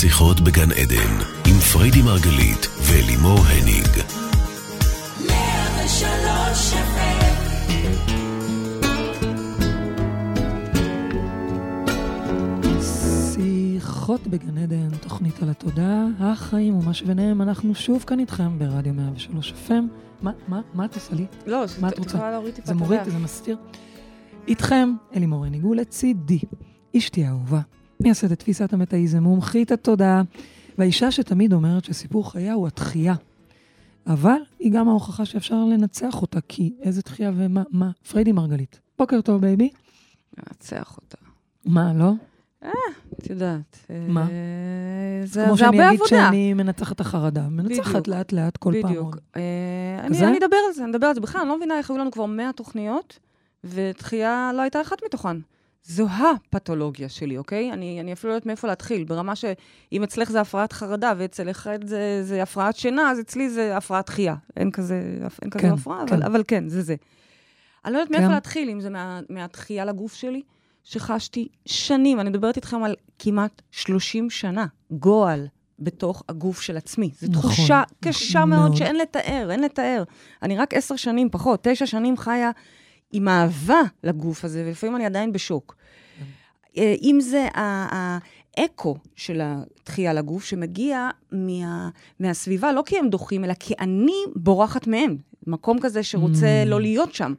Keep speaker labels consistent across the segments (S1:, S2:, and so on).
S1: שיחות בגן עדן, עם פריידי מרגלית ולימור הניג.
S2: שיחות בגן עדן, תוכנית על התודעה, החיים ומה שביניהם, אנחנו שוב כאן איתכם ברדיו 103 FM. מה, מה, מה את עושה לי?
S3: לא,
S2: מה את רוצה?
S3: יכולה להוריד טיפה
S2: זה מוריד. זה מסתיר. איתכם, אלימור הניגו לצידי, אשתי האהובה, מייסדת תפיסת המטאיזם, מומחית התודעה, והאישה שתמיד אומרת שסיפור חייה הוא הדחייה. אבל היא גם ההוכחה שאפשר לנצח אותה, כי איזה דחייה ומה, מה? פריידי מרגלית. בוקר טוב, baby.
S3: ננצח אותה.
S2: מה, לא?
S3: את יודעת. אה,
S2: מה?
S3: זה
S2: כמו
S3: זה הרבה
S2: שאני אגיד
S3: עבודה.
S2: שאני מנצחת את החרדה. מנצחת. לאט-לאט כל פעם.
S3: בדיוק. אה? אני אני אדבר על זה, אני אדבר על זה. בכלל, אני לא מבינה איך היו לנו כבר 100 תוכניות, ודחייה לא הייתה אחת מתוכן. זו הפתולוגיה שלי, אוקיי? אני, אני אפילו לא יודעת מאיפה להתחיל, ברמה שאם אצלך זה הפרעת חרדה ואצל אחד זה, זה הפרעת שינה, אז אצלי זה הפרעת דחייה. אין כזה, אין כזה
S2: כן,
S3: הפרעה,
S2: כן.
S3: אבל, אבל כן, זה זה. אני לא יודעת מאיפה
S2: כן.
S3: להתחיל, אם זה מה, מהדחייה לגוף שלי, שחשתי שנים, אני מדברת איתכם על כמעט 30 שנה, גועל בתוך הגוף של עצמי. זו
S2: נכון,
S3: תחושה קשה מאוד
S2: מאוד.
S3: שאין לתאר, אין לתאר. אני רק עשר שנים, פחות, תשע שנים חיה עם אהבה לגוף הזה, ולפעמים אני עדיין בשוק. אה, אם זה האקו של התחייה לגוף, שמגיע מה, מהסביבה, לא כי הם דוחים, אלא כי אני בורחת מהם. מקום כזה שרוצה
S2: Mm.
S3: לא להיות שם.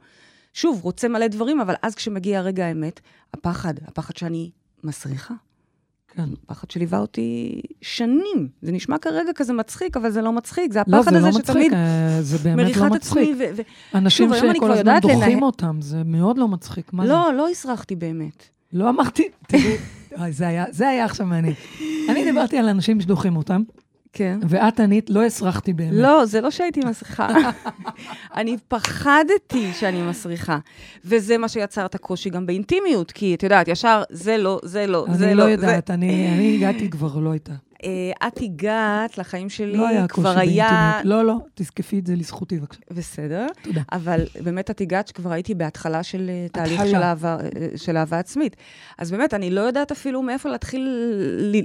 S3: שוב, רוצה מלא דברים, אבל אז כשמגיע רגע האמת, הפחד, הפחד שאני מסריחה,
S2: כן.
S3: פחד שליווה אותי שנים. זה נשמע כרגע כזה מצחיק, אבל זה לא מצחיק. זה
S2: לא,
S3: הפחד
S2: זה
S3: הזה
S2: לא מצחיק,
S3: שתמיד
S2: אה, זה באמת לא מצחיק.
S3: ו- ו-
S2: אנשים
S3: שוב,
S2: שכל הזמן דוחים
S3: לנהל-
S2: אותם, זה מאוד לא מצחיק. מה זה?
S3: לא, לא הסרחתי באמת.
S2: לא אמרתי, תראי, זה היה- זה היה עכשיו מעניין. אני דיברתי על אנשים שדוחים אותם,
S3: כן.
S2: ואת ענית, לא הסרחתי באמת.
S3: לא, זה לא שהייתי מסריחה. אני פחדתי שאני מסריחה. וזה מה שיצר את הקושי גם באינטימיות, כי את יודעת, ישר, זה לא, זה לא, זה
S2: אני
S3: לא.
S2: לא
S3: זה-
S2: יודעת, אני אני הגעתי כבר, לא הייתה.
S3: אה, את הגעת לחיים שלי,
S2: לא היה קושי
S3: כבר היה...
S2: באינטימיות. לא, לא, תזקפי את זה לזכותי בבקשה.
S3: בסדר.
S2: תודה.
S3: אבל באמת את הגעת שכבר הייתי בהתחלה של אה, תהליך. של אהבה, אה, של אהבה עצמית. אז באמת, אני לא יודעת אפילו מאיפה להתחיל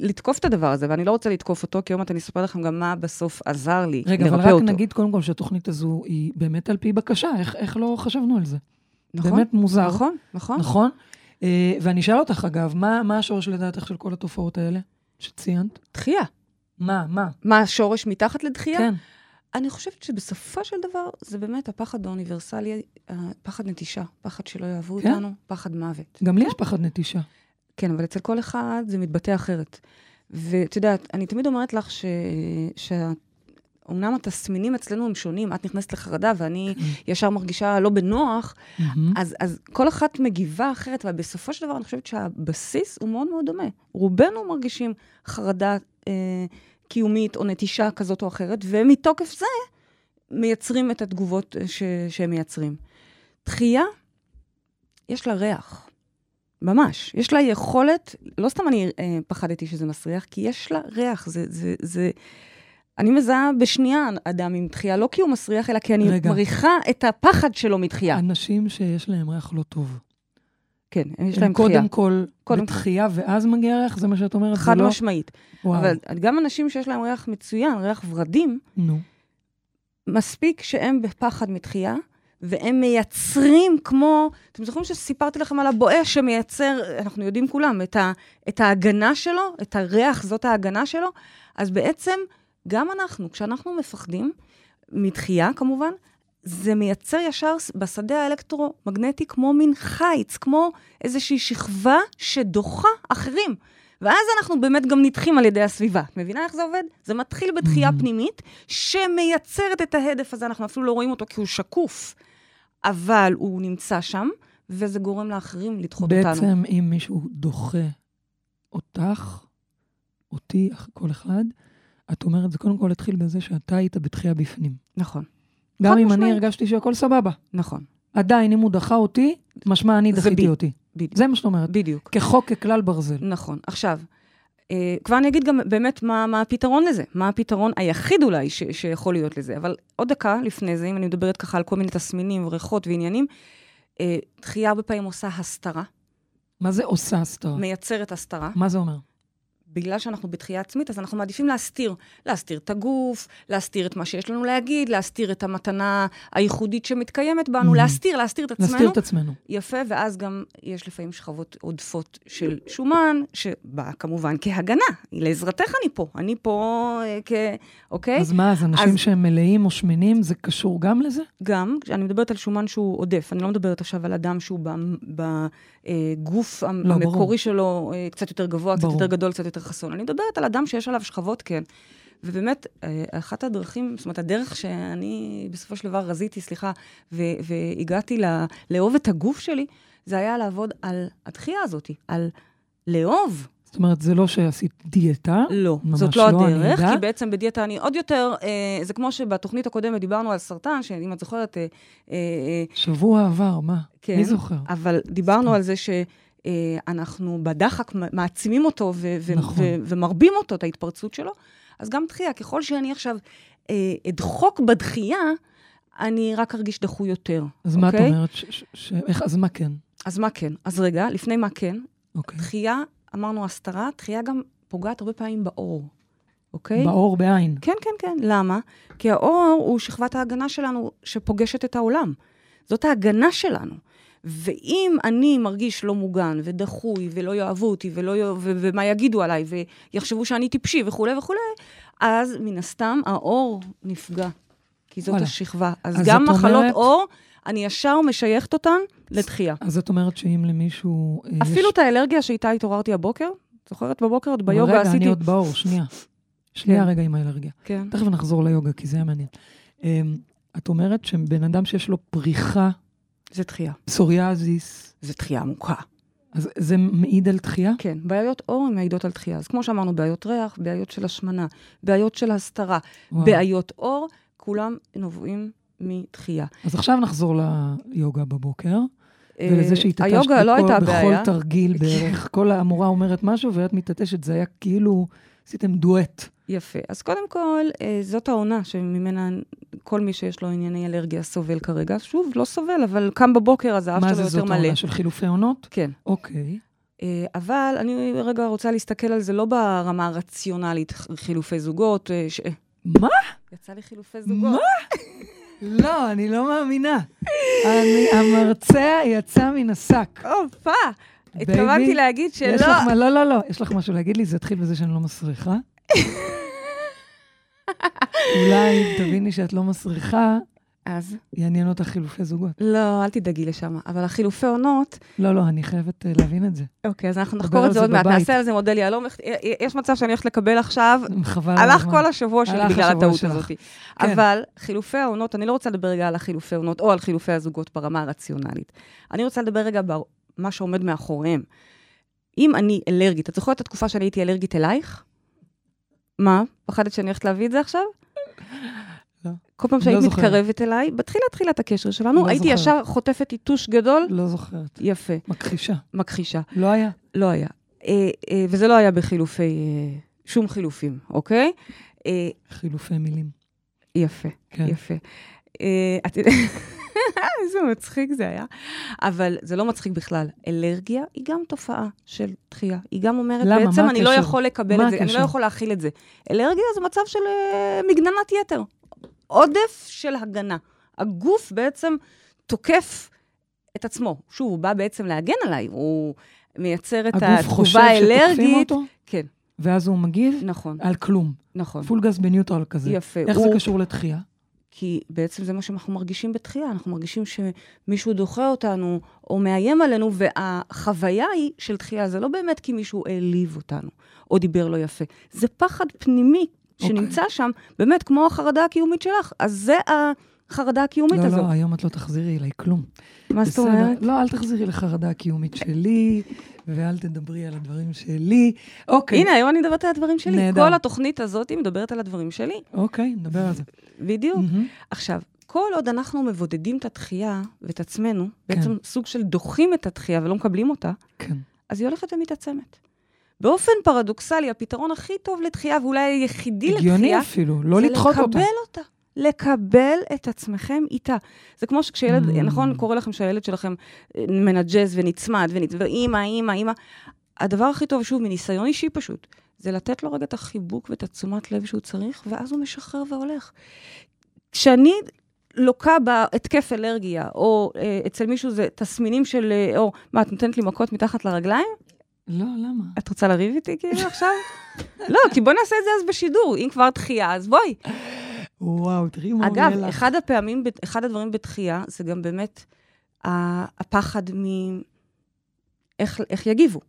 S3: לתקוף את הדבר הזה, ואני לא רוצה לתקוף אותו, כי עוד מעט אני אספר לכם גם מה בסוף עזר לי
S2: רגע, אבל רק
S3: אותו.
S2: נגיד קודם כל שהתוכנית הזו היא באמת על פי בקשה, איך- איך לא חשבנו על זה?
S3: נכון,
S2: באמת מוזר.
S3: נכון, נכון.
S2: נכון? אה, ואני אשאל אותך, אגב, מה מה השורש לדעתך של כל התופעות האלה שציינת?
S3: דחייה.
S2: מה, מה?
S3: מה השורש מתחת לדחייה?
S2: כן.
S3: אני חושבת שבסופו של דבר, זה באמת הפחד האוניברסלי, אה, פחד נטישה, פחד שלא יאהבו
S2: כן?
S3: אותנו, פחד מוות.
S2: גם לי יש פחד נטישה.
S3: כן, אבל אצל כל אחד זה מתבטא אחרת. ואת יודעת, אני תמיד אומרת לך ש... שאומנם התסמינים אצלנו הם שונים, את נכנסת לחרדה ואני ישר מרגישה לא בנוח. אז, אז כל אחת מגיבה אחרת, אבל בסופו של דבר אני חושבת שהבסיס הוא מאוד מאוד דומה. רובנו מרגישים חרדה אה, קיומית או נטישה כזאת או אחרת, ומתוקף זה מייצרים את התגובות אה, ש, שהם מייצרים. דחייה, יש לה ריח. ממש. יש לה יכולת, לא סתם אני אה, פחדתי שזה מסריח, כי יש לה ריח. זה, זה, זה... אני מזהה בשנייה אדם עם דחייה, לא כי הוא מסריח, אלא כי אני
S2: רגע.
S3: מריחה את הפחד שלו מדחייה.
S2: אנשים שיש להם ריח לא טוב.
S3: כן, יש
S2: הם
S3: להם דחייה.
S2: קודם כל
S3: קודם
S2: בתחייה, ואז מגיע ריח? זה מה שאת אומרת?
S3: חד
S2: לא...
S3: משמעית.
S2: וואו,
S3: אבל גם אנשים שיש להם ריח מצוין, ריח ורדים,
S2: נו.
S3: מספיק שהם בפחד מתחייה, והם מייצרים כמו, אתם זוכרים שסיפרתי לכם על הבואש שמייצר, אנחנו יודעים כולם, את, ה, את ההגנה שלו, את הריח, זאת ההגנה שלו, אז בעצם גם אנחנו, כשאנחנו מפחדים, מתחייה כמובן, זה מייצר ישר בשדה האלקטרומגנטי כמו מין חיץ, כמו איזושהי שכבה שדוחה אחרים. ואז אנחנו באמת גם נדחים על ידי הסביבה. את מבינה איך זה עובד? זה מתחיל בתחייה
S2: Mhm.
S3: פנימית, שמייצרת את ההדף הזה, אנחנו אפילו לא רואים אותו כי הוא שקוף, אבל הוא נמצא שם, וזה גורם לאחרים לדחות אותנו.
S2: בעצם, אם מישהו דוחה אותך, אותי, כל אחד, את אומרת, זה קודם כל התחיל בזה שאתה היית בתחייה בפנים.
S3: נכון,
S2: גם אם אני
S3: משמעית.
S2: הרגשתי שהכל סבבה.
S3: נכון,
S2: עדיין, אם הוא דחה אותי, משמע אני דחיתי
S3: בי.
S2: אותי.
S3: בדיוק.
S2: זה מה שאת אומרת.
S3: בדיוק.
S2: כחוק, ככלל ברזל.
S3: נכון. עכשיו, אה, כבר אני אגיד גם באמת מה, מה הפתרון לזה, מה הפתרון היחיד אולי ש, שיכול להיות לזה. אבל עוד דקה לפני זה, אם אני מדברת ככה על כל מיני תסמינים, ריחות ועניינים, אה, דחייה הרבה פעמים עושה הסתרה,
S2: מה זה עושה הסתרה?
S3: מייצרת הסתרה.
S2: מה זה אומר?
S3: בגלל שאנחנו בתחייה עצמית, אז אנחנו מעדיפים להסתיר. להסתיר את הגוף, להסתיר את מה שיש לנו להגיד, להסתיר את המתנה הייחודית שמתקיימת בנו,
S2: Mhm.
S3: להסתיר, להסתיר את עצמנו.
S2: להסתיר את עצמנו.
S3: יפה, ואז גם יש לפעמים שכבות עודפות של שומן, שבאה כמובן כהגנה. לעזרתך אני פה. אני פה אה, כ... אוקיי?
S2: אז מה, אז אנשים
S3: אז-
S2: שהם מלאים או שמנים, זה קשור גם לזה?
S3: גם, אני מדברת על שומן שהוא עודף, אני לא מדברת עכשיו על אדם שהוא בגוף
S2: לא,
S3: המקורי
S2: ברור.
S3: שלו אה, קצת יותר גבוה, קצת
S2: ברור.
S3: יותר גדול, קצת יותר חסון. אני מדברת על אדם שיש עליו שכבות, כן. ובאמת, אה, אחת הדרכים, זאת אומרת, הדרך שאני בסופו של דבר רזיתי, סליחה, ו- והגעתי ל- לאהוב את הגוף שלי, זה היה לעבוד על התחייה הזאת, על לאהוב.
S2: זאת אומרת, זה לא שעשית דיאטה,
S3: לא, זאת לא
S2: לא,
S3: הדרך. כי בעצם בדיאטה אני עוד יותר, אה, זה כמו שבתוכנית הקודמת דיברנו על סרטן, שאם את זוכרת, אה, אה, אה,
S2: שבוע עבר, מה?
S3: כן.
S2: מי זוכר?
S3: אבל דיברנו על זה שאנחנו בדחק מעצימים אותו ו- ו-
S2: נכון.
S3: ו- ומרבים אותו, את ההתפרצות שלו. אז גם דחייה, ככל שאני עכשיו אה, אדחוק בדחייה, אני רק ארגיש דחוי יותר.
S2: אז מה את
S3: אוקיי?
S2: אומרת? ש- ש- ש- איך, אז מה כן?
S3: אז מה כן? אז רגע, לפני מה כן,
S2: אוקיי.
S3: דחייה, אמרנו הסתרה, דחייה גם פוגעת הרבה פעמים באור, אוקיי?
S2: באור בעין.
S3: כן, כן, כן. למה? כי האור הוא שכבת ההגנה שלנו שפוגשת את העולם. זאת ההגנה שלנו. ואם אני מרגיש לא מוגן ודחוי ולא יאהבו אותי ולא י... ו- ומה יגידו עליי ויחשבו שאני טיפשי וכולי וכולי, אז מן הסתם האור נפגע. כי זאת
S2: וואלה.
S3: השכבה. אז,
S2: אז
S3: גם מחלות
S2: אומרת-
S3: אור, אני ישר משייכת אותן לדחייה.
S2: אז את אומרת שאם למישהו... אה,
S3: אפילו
S2: יש...
S3: את האלרגיה שאיתה התעוררתי הבוקר, זוכרת בבוקר? עוד ביוגה
S2: רגע,
S3: עשיתי...
S2: אני עוד באור, שנייה. שנייה
S3: כן.
S2: רגע עם האלרגיה.
S3: כן.
S2: תכף נחזור ליוגה, כי זה היה מעניין. אמ, את אומרת שבן אדם שיש לו פריחה,
S3: זה דחייה.
S2: פסוריאזיס,
S3: זה דחייה עמוקה.
S2: אז זה מעיד על דחייה?
S3: כן, בעיות הן מעידות על דחייה. אז כמו שאמרנו, בעיות ריח, בעיות של השמנה, בעיות של הסתרה,
S2: וואו.
S3: בעיות עור, כולם נובעים מדחייה.
S2: אז עכשיו נחזור ליוגה בבוקר,
S3: אה,
S2: ולזה שהתעטשת
S3: היוגה לא
S2: בכל- בכל
S3: בעיה.
S2: תרגיל בערך. כל המורה אומרת משהו ואת מתעטשת, זה היה כאילו, עשיתם דואט.
S3: יפה. אז קודם כל, אה, זאת העונה שממנה כל מי שיש לו ענייני אלרגיה סובל כרגע. שוב, לא סובל, אבל קם בבוקר, אז האף
S2: מה
S3: שלו
S2: זה,
S3: יותר
S2: זאת
S3: מלא.
S2: העונה של חילופי עונות?
S3: כן.
S2: אוקיי.
S3: אה, אבל אני רגע רוצה להסתכל על זה לא ברמה הרציונלית, חילופי זוגות. אה, ש...
S2: מה?
S3: יצא לי חילופי זוגות.
S2: מה? לא, אני לא מאמינה. אני, המרצע יצא מן השק.
S3: הופה! התכוונתי להגיד שלא.
S2: לך, לא, לא, לא, יש לך משהו להגיד לי? זה התחיל בזה שאני לא מסריחה. אולי תביני שאת לא מסריחה,
S3: אז?
S2: יעניין אותך חילופי זוגות.
S3: לא, אל תדאגי לשם. אבל החילופי עונות,
S2: לא, לא, אני חייבת אה, להבין את זה.
S3: אוקיי, אז אנחנו נחקור את זה עוד מעט. נעשה על זה מודל יהלום. יש מצב שאני הולכת לקבל עכשיו,
S2: חבל
S3: הלך
S2: הזמן.
S3: כל השבוע שלי בגלל הטעות. הזאת.
S2: כן.
S3: אבל חילופי העונות, אני לא רוצה לדבר רגע על החילופי עונות או על חילופי הזוגות ברמה הרציונלית. אני רוצה לדבר רגע במה שעומד מאחוריהם. אם אני אלרגית, את זוכרת את התקופה שאני הייתי אלרגית אלייך? מה? פחדת שאני הולכת להביא את זה עכשיו?
S2: לא.
S3: כל פעם
S2: לא
S3: שהיית
S2: זוכרת.
S3: מתקרבת אליי, בתחילת תחילת הקשר שלנו,
S2: לא
S3: הייתי
S2: זוכרת.
S3: ישר חוטפת יתוש גדול,
S2: לא זוכרת.
S3: יפה,
S2: מכחישה.
S3: מכחישה.
S2: לא היה?
S3: לא היה. אה, אה, וזה לא היה בחילופי, אה, שום חילופים, אוקיי? אה,
S2: חילופי מילים.
S3: יפה,
S2: כן.
S3: יפה. אה, את איזה מצחיק זה היה. אבל זה לא מצחיק בכלל. אלרגיה היא גם תופעה של דחייה. היא גם אומרת,
S2: למה?
S3: בעצם אני לא
S2: הקשר?
S3: יכול לקבל את זה, אני
S2: הקשר?
S3: לא יכול להכיל את זה. אלרגיה זה מצב של אה, מגננת יתר. עודף של הגנה. הגוף בעצם תוקף את עצמו. שוב, הוא בא בעצם להגן עליי, הוא מייצר את
S2: הגוף חושב
S3: התגובה
S2: שתוקפים
S3: האלרגית.
S2: אותו,
S3: כן,
S2: ואז הוא מגיב
S3: נכון,
S2: על כלום.
S3: נכון.
S2: פול גז בניוטרל כזה.
S3: יפה.
S2: איך זה
S3: הוא-
S2: קשור לתחייה?
S3: כי בעצם זה מה שאנחנו מרגישים בתחייה, אנחנו מרגישים שמישהו דוחה אותנו או מאיים עלינו, והחוויה היא של תחייה, זה לא באמת כי מישהו העליב אותנו או דיבר לא יפה, זה פחד פנימי שנמצא שם, באמת כמו החרדה הקיומית שלך. אז זה החרדה הקיומית
S2: לא,
S3: הזו.
S2: לא, היום את לא תחזירי אליי כלום.
S3: מה זאת. אומרת?
S2: לא, אל תחזירי לחרדה הקיומית שלי, ואל תדברי על הדברים שלי. אוקיי.
S3: הנה, היום אני מדברת על הדברים שלי.
S2: נהדר.
S3: כל התוכנית הזאת מדברת על הדברים שלי.
S2: אוקיי, נדבר על זה.
S3: בדיוק.
S2: מהמם.
S3: עכשיו, כל עוד אנחנו מבודדים את התחייה ואת עצמנו,
S2: כן.
S3: בעצם סוג של דוחים את התחייה ולא מקבלים אותה,
S2: כן.
S3: אז היא הולכת ומתעצמת. באופן פרדוקסלי, הפתרון הכי טוב לתחייה, ואולי היחידי
S2: הגיוני
S3: לתחייה,
S2: אפילו, לא לדחות
S3: זה
S2: אותה.
S3: לקבל אותה. לקבל את עצמכם איתה. זה כמו שכשילד,
S2: Mm.
S3: נכון, קורה לכם שהילד שלכם אה, מנג'ז ונצמד, ונצ- ואימא, אימא, אימא. הדבר הכי טוב, שוב, מניסיון אישי פשוט, זה לתת לו רגע את החיבוק ואת התשומת לב שהוא צריך, ואז הוא משחרר והולך. כשאני לוקה בהתקף אלרגיה, או אה, אצל מישהו זה תסמינים של, אה, או, מה, את נותנת לי מכות מתחת לרגליים?
S2: לא, למה?
S3: את רוצה לריב איתי כאילו עכשיו? לא, כי בואי נעשה את זה אז בשידור. אם כבר דחייה, אז בואי.
S2: וואו, תראי מה
S3: אגב,
S2: עולה לך.
S3: אחד הפעמים, אחד הדברים בדחייה, זה גם באמת הפחד מ... איך, איך יגיבו,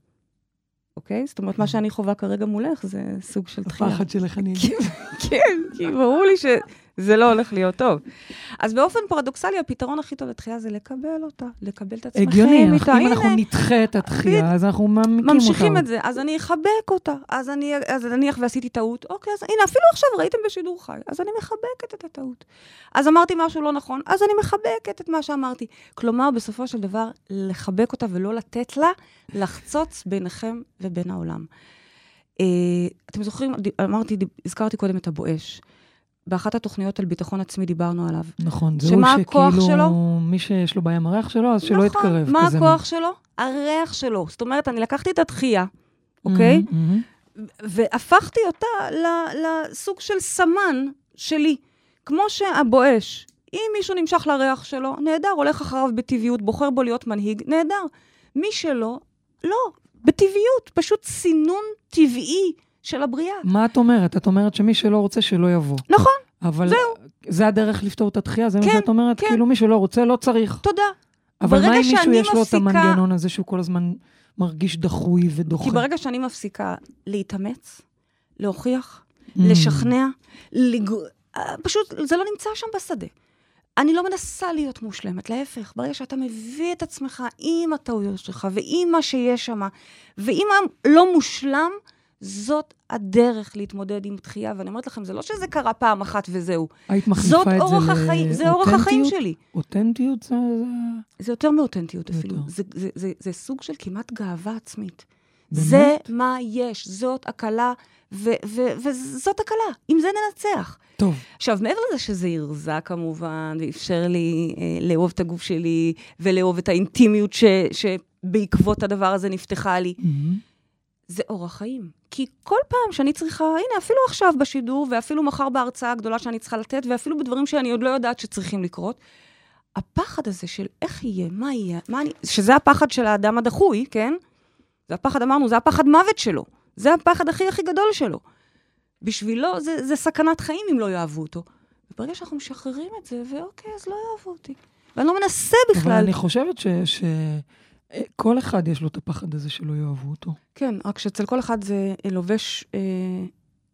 S3: אוקיי? זאת אומרת, מה שאני חווה כרגע מולך זה סוג של דחייה.
S2: הפחד שלך אני.
S3: כן, כי ברור לי שזה לא הולך להיות טוב. אז באופן פרדוקסלי, הפתרון הכי טוב לדחייה זה לקבל אותה, לקבל את עצמכם
S2: הגיוני,
S3: איתה.
S2: אם
S3: הנה,
S2: אנחנו נדחה את הדחייה, אז אנחנו מעמיקים אותה.
S3: ממשיכים. את זה, אז אני אחבק אותה. אז אני, אז נניח ועשיתי טעות, אוקיי, אז הנה, אפילו עכשיו ראיתם בשידור חי, אז אני מחבקת את הטעות. אז אמרתי משהו לא נכון, אז אני מחבקת את מה שאמרתי. כלומר, בסופו של דבר, לחבק אותה ולא לתת לה לחצוץ ביניכם ובין העולם. אה, אתם זוכרים, אמרתי, הזכרתי קודם את הבואש. באחת התוכניות על ביטחון עצמי דיברנו עליו.
S2: נכון, זה
S3: שמה
S2: הוא
S3: הכוח
S2: שכאילו,
S3: שלו?
S2: מי שיש לו בעיה עם הריח שלו, אז שלא
S3: נכון.
S2: יתקרב.
S3: מה
S2: כזה
S3: הכוח שלו? הריח שלו. זאת אומרת, אני לקחתי את הדחייה, אוקיי?
S2: מהמם, מהמם.
S3: והפכתי אותה לסוג של סמן שלי. כמו שהבואש, אם מישהו נמשך לריח שלו, נהדר, הולך אחריו בטבעיות, בוחר בו להיות מנהיג, נהדר. מי שלא, לא, בטבעיות, פשוט סינון טבעי של הבריאה.
S2: מה את אומרת? את אומרת שמי שלא רוצה, שלא יבוא.
S3: נכון,
S2: אבל
S3: זהו.
S2: זה הדרך לפתור את הדחייה? זה מה
S3: כן,
S2: שאת אומרת?
S3: כן.
S2: כאילו מי שלא רוצה, לא צריך.
S3: תודה.
S2: אבל מה אם מישהו יש לו את
S3: מפסיקה-
S2: המנגנון הזה שהוא כל הזמן מרגיש דחוי ודוחה?
S3: כי ברגע שאני מפסיקה להתאמץ, להוכיח,
S2: Mm.
S3: לשכנע, לג... אה, פשוט זה לא נמצא שם בשדה. אני לא מנסה להיות מושלמת, להפך, ברגע שאתה מביא את עצמך עם הטעויות שלך ועם מה שיש שם, ועם הלא מושלם, זאת הדרך להתמודד עם דחייה. ואני אומרת לכם, זה לא שזה קרה פעם אחת וזהו.
S2: היית מחליפה את זה
S3: אורח החיים, זה אורח החיים
S2: לאותנטיות?
S3: שלי.
S2: אותנטיות זה... זה-
S3: זה יותר מאותנטיות אפילו.
S2: יותר.
S3: זה, זה, זה, זה סוג של כמעט גאווה עצמית.
S2: באמת?
S3: זה מה יש, זאת הקלה, ו- ו- וזאת הקלה, עם זה ננצח.
S2: טוב,
S3: עכשיו, מעבר לזה שזה הרזה כמובן, ואפשר לי אה, לאהוב את הגוף שלי, ולאהוב את האינטימיות ש- שבעקבות הדבר הזה נפתחה לי,
S2: מהמם.
S3: זה אורח חיים. כי כל פעם שאני צריכה, הנה, אפילו עכשיו בשידור, ואפילו מחר בהרצאה הגדולה שאני צריכה לתת, ואפילו בדברים שאני עוד לא יודעת שצריכים לקרות, הפחד הזה של איך יהיה, מה יהיה, מה אני... שזה הפחד של האדם הדחוי, כן? זה הפחד, אמרנו, זה הפחד מוות שלו. זה הפחד הכי הכי גדול שלו. בשבילו זה, זה סכנת חיים אם לא יאהבו אותו. וברגע שאנחנו משחררים את זה, ואוקיי, אז לא יאהבו אותי. ואני לא מנסה
S2: אבל
S3: בכלל.
S2: אני חושבת ש... ש... אה, כל אחד יש לו את הפחד הזה שלא יאהבו אותו.
S3: כן, רק שאצל כל אחד זה לובש אה,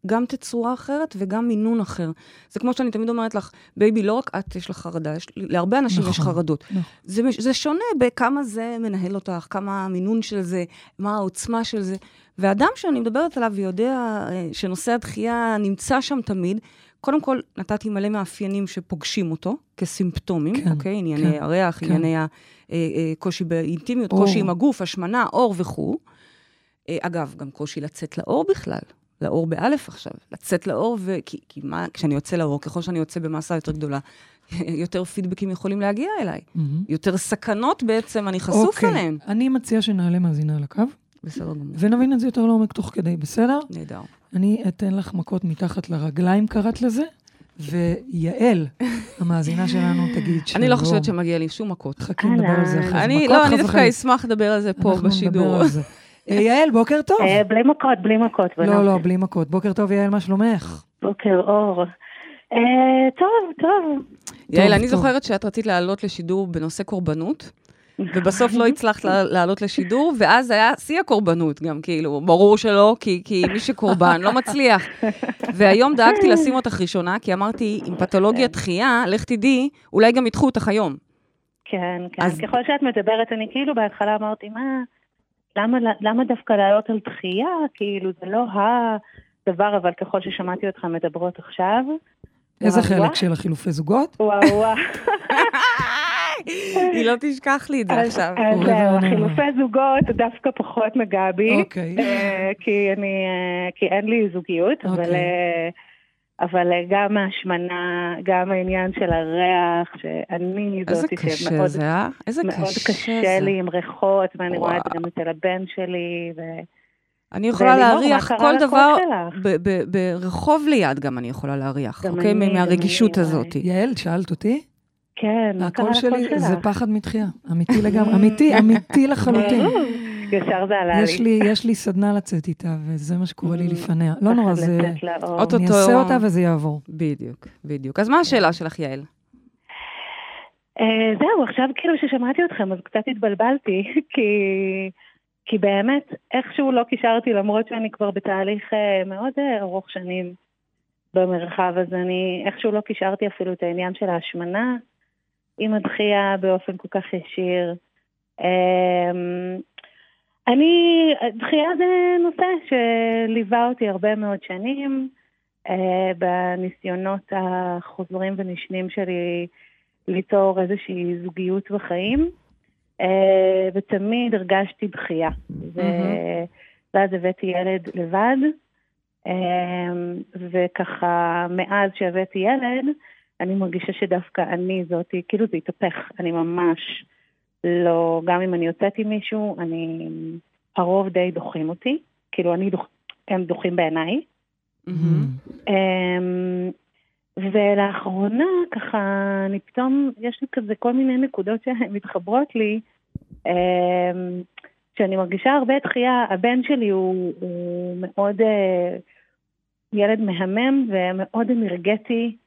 S3: גם תצורה אחרת וגם מינון אחר. זה כמו שאני תמיד אומרת לך, baby, לא רק את יש לך חרדה, יש, להרבה אנשים יש
S2: נכון,
S3: חרדות.
S2: נכון.
S3: זה, זה שונה בכמה זה מנהל אותך, כמה המינון של זה, מה העוצמה של זה. ואדם שאני מדברת עליו ויודע אה, שנושא הדחייה נמצא שם תמיד, קודם כל, נתתי מלא מאפיינים שפוגשים אותו כסימפטומים,
S2: כן,
S3: אוקיי? ענייני
S2: כן,
S3: הריח,
S2: כן.
S3: ענייני הקושי באינטימיות,
S2: אור.
S3: קושי עם הגוף, השמנה, אור וכו'. אה, אגב, גם קושי לצאת לאור בכלל, לאור באלף עכשיו, לצאת לאור, ו... כי, כי מה, כשאני יוצא לאור, ככל שאני יוצא במסה יותר גדולה, יותר פידבקים יכולים להגיע אליי.
S2: מהמם.
S3: יותר סכנות בעצם, אני חשוף
S2: אוקיי,
S3: אליהן.
S2: אני מציע שנעלה מאזינה על הקו,
S3: בסדר גמור.
S2: ונבין את זה יותר לעומק תוך כדי, בסדר?
S3: נהדר.
S2: אני אתן לך מכות מתחת לרגליים, קראת לזה, ויעל, המאזינה שלנו, תגיד שלום.
S3: אני לא חושבת שמגיע לי שום מכות.
S2: חכי, נדבר על זה אחרי זה.
S3: לא, אני דווקא. אשמח לדבר על זה פה בשידור.
S2: אה, יעל, בוקר טוב.
S4: אה, בלי מכות, בלי מכות.
S2: לא. לא, בלי מכות. בוקר טוב, יעל, מה שלומך?
S4: בוקר אור. אה, טוב, טוב.
S3: יעל, אני. זוכרת שאת רצית לעלות לשידור בנושא קורבנות, ובסוף לא הצלחת לעלות לשידור, ואז היה שיא הקורבנות גם, כאילו, ברור שלא, כי, כי מי שקורבן לא מצליח. והיום דאגתי לשים אותך ראשונה, כי אמרתי, עם פתולוגיית דחייה, לך תדעי, אולי גם ידחו אותך היום.
S4: כן, כן.
S3: אז-
S4: ככל שאת מדברת, אני כאילו בהתחלה אמרתי, מה, למה, למה דווקא לעלות על דחייה? כאילו, זה לא הדבר, אבל ככל ששמעתי אותך מדברות עכשיו,
S2: איזה
S4: וואו,
S2: חלק
S4: וואו.
S2: של החילופי זוגות?
S4: וואו וואו.
S3: היא לא תשכח לי את זה
S4: אז
S3: עכשיו.
S4: אז
S2: ואבוי.
S4: החילופי זוגות דווקא פחות נגע בי.
S2: אוקיי.
S4: אה, כי אני, אה, כי אין לי זוגיות, אבל,
S2: אוקיי.
S4: אה, אבל גם ההשמנה, גם העניין של הריח, שאני
S3: איזה
S4: זאתי
S3: קשה
S4: שמאוד
S3: זה, אה? איזה
S4: מאוד
S3: קשה
S4: קשה. לי עם ריחות, ואני רואה את זה. גם אצל הבן שלי, ו...
S3: אני יכולה
S4: מה
S3: להריח כל דבר, ברחוב ליד גם אני יכולה להריח, אוקיי? מהרגישות הזאת.
S2: יעל, שאלת אותי?
S4: כן, מה קרה
S2: הקול
S4: לקול
S2: שלי זה
S4: שלך?
S2: פחד מתחייה. אמיתי לגמרי, אמיתי, אמיתי לחלוטין.
S4: ישר זה עלה לי.
S2: יש לי, יש לי סדנה לצאת איתה, וזה מה שקורה לי לפניה. לא נורא,
S4: פחד
S2: זה...
S4: לצאת לאור.
S3: אוטוטו.
S2: אני אעשה אותה וזה יעבור.
S3: בדיוק, בדיוק. אז מה השאלה שלך, יעל?
S4: אה, זהו, עכשיו כאילו ששמעתי אתכם, אז קצת התבלבלתי, כי, כי באמת, איכשהו לא קישרתי, למרות שאני כבר בתהליך אה, מאוד אה, ארוך שנים במרחב, אז אני איכשהו לא קישרתי אפילו את העניין של ההשמנה עם הדחייה באופן כל כך ישיר. אה, אני, דחייה זה נושא שליווה אותי הרבה מאוד שנים, אה, בניסיונות החוזרים ונשנים שלי ליצור איזושהי זוגיות בחיים, אה, ותמיד הרגשתי דחייה. ו-. ואז הבאתי ילד לבד, אה, וככה, מאז שהבאתי ילד, אני מרגישה שדווקא אני זאתי, כאילו זה התהפך, אני ממש לא, גם אם אני יוצאת עם מישהו, אני, הרוב די דוחים אותי, כאילו אני דוח, הם דוחים בעיניי.
S3: מהמם.
S4: אמ, ולאחרונה, ככה, אני פתאום, יש לי כזה כל מיני נקודות שמתחברות לי, אמ, שאני מרגישה הרבה דחייה. הבן שלי הוא, הוא מאוד אה, ילד מהמם ומאוד אנרגטי,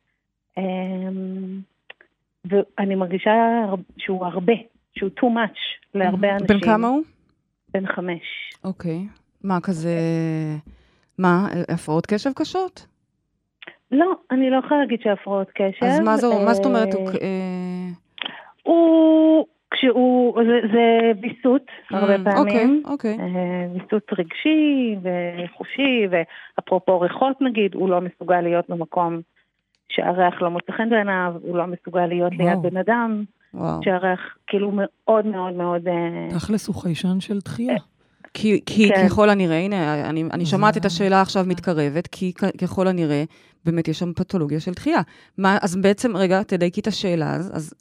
S4: ואני מרגישה שהוא הרבה, שהוא too much להרבה אנשים.
S3: בן כמה הוא?
S4: בן חמש.
S3: אוקיי. מה, כזה... מה, הפרעות קשב קשות?
S4: לא, אני לא יכולה להגיד שהפרעות קשב.
S3: אז מה זו- מה זאת אומרת?
S4: אה,
S3: הוא... אה,
S4: הוא, כשהוא, זה, זה ויסות הרבה פעמים.
S3: אוקיי, אוקיי.
S4: אה, ויסות רגשי וחושי, ואפרופו ריחות נגיד, הוא לא מסוגל להיות במקום שהריח לא מוצא חן בעיניו, הוא לא מסוגל להיות
S2: וואו.
S4: ליד בן אדם,
S3: וואו.
S4: שהריח כאילו מאוד מאוד מאוד... אה,
S2: תכלס הוא חיישן של דחייה.
S3: כי, כי
S4: כן.
S3: ככל הנראה, הנה, אני, אני שומעת את השאלה עכשיו מתקרבת, כי ככל הנראה, באמת יש שם פתולוגיה של דחייה. מה, אז בעצם, רגע, תדייקי את השאלה, אז, אז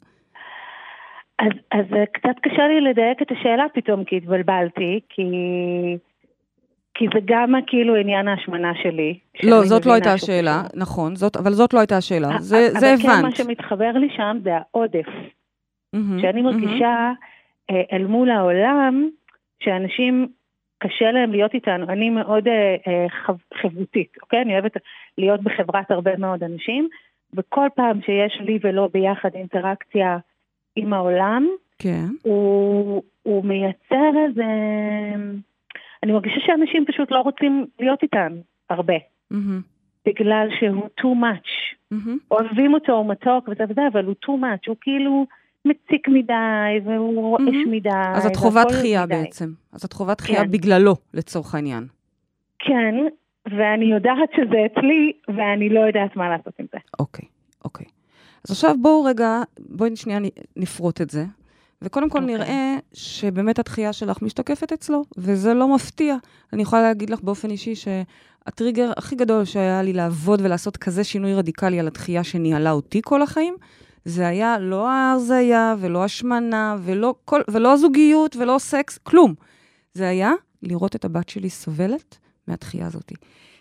S4: אז, אז אה, קצת קשה לי לדייק את השאלה פתאום, כי התבלבלתי, כי... כי זה גם כאילו עניין ההשמנה שלי.
S3: לא, זאת לא הייתה השאלה. נכון, זאת, אבל זאת לא הייתה השאלה, זה,
S4: אבל
S3: זה
S4: כן, מה
S3: הבנת.
S4: שמתחבר לי שם זה העודף.
S3: מהמם,
S4: שאני. מרגישה אה, אל מול העולם, שאנשים, קשה להם להיות איתנו. אני מאוד אה, אה, חב- חברותית, אוקיי? אני אוהבת להיות בחברת הרבה מאוד אנשים, וכל פעם שיש לי ולא ביחד אינטראקציה עם העולם,
S3: כן,
S4: הוא, הוא מייצר איזה... אני מרגישה שאנשים פשוט לא רוצים להיות איתנו הרבה, בגלל שהוא too much. אוהבים אותו, הוא מתוק וזה וזה, אבל הוא too much, הוא כאילו מציק מדי, והוא רועש. מדי.
S3: אז את חווה דחייה. בעצם. אז את חווה דחייה
S4: כן.
S3: בגללו, לצורך העניין.
S4: כן, ואני יודעת שזה אצלי, ואני לא יודעת מה לעשות עם זה.
S3: אוקיי, אוקיי. אז עכשיו בואו רגע, בואי שנייה נפרוט את זה. וקודם כל
S4: אוקיי.
S3: נראה שבאמת הדחייה שלך משתקפת אצלו, וזה לא מפתיע. אני יכולה להגיד לך באופן אישי שהטריגר הכי גדול שהיה לי לעבוד ולעשות כזה שינוי רדיקלי על הדחייה שניהלה אותי כל החיים, זה היה לא ההרזייה ולא השמנה ולא, כל, ולא הזוגיות ולא סקס, כלום. זה היה לראות את הבת שלי סובלת מהדחייה הזאת.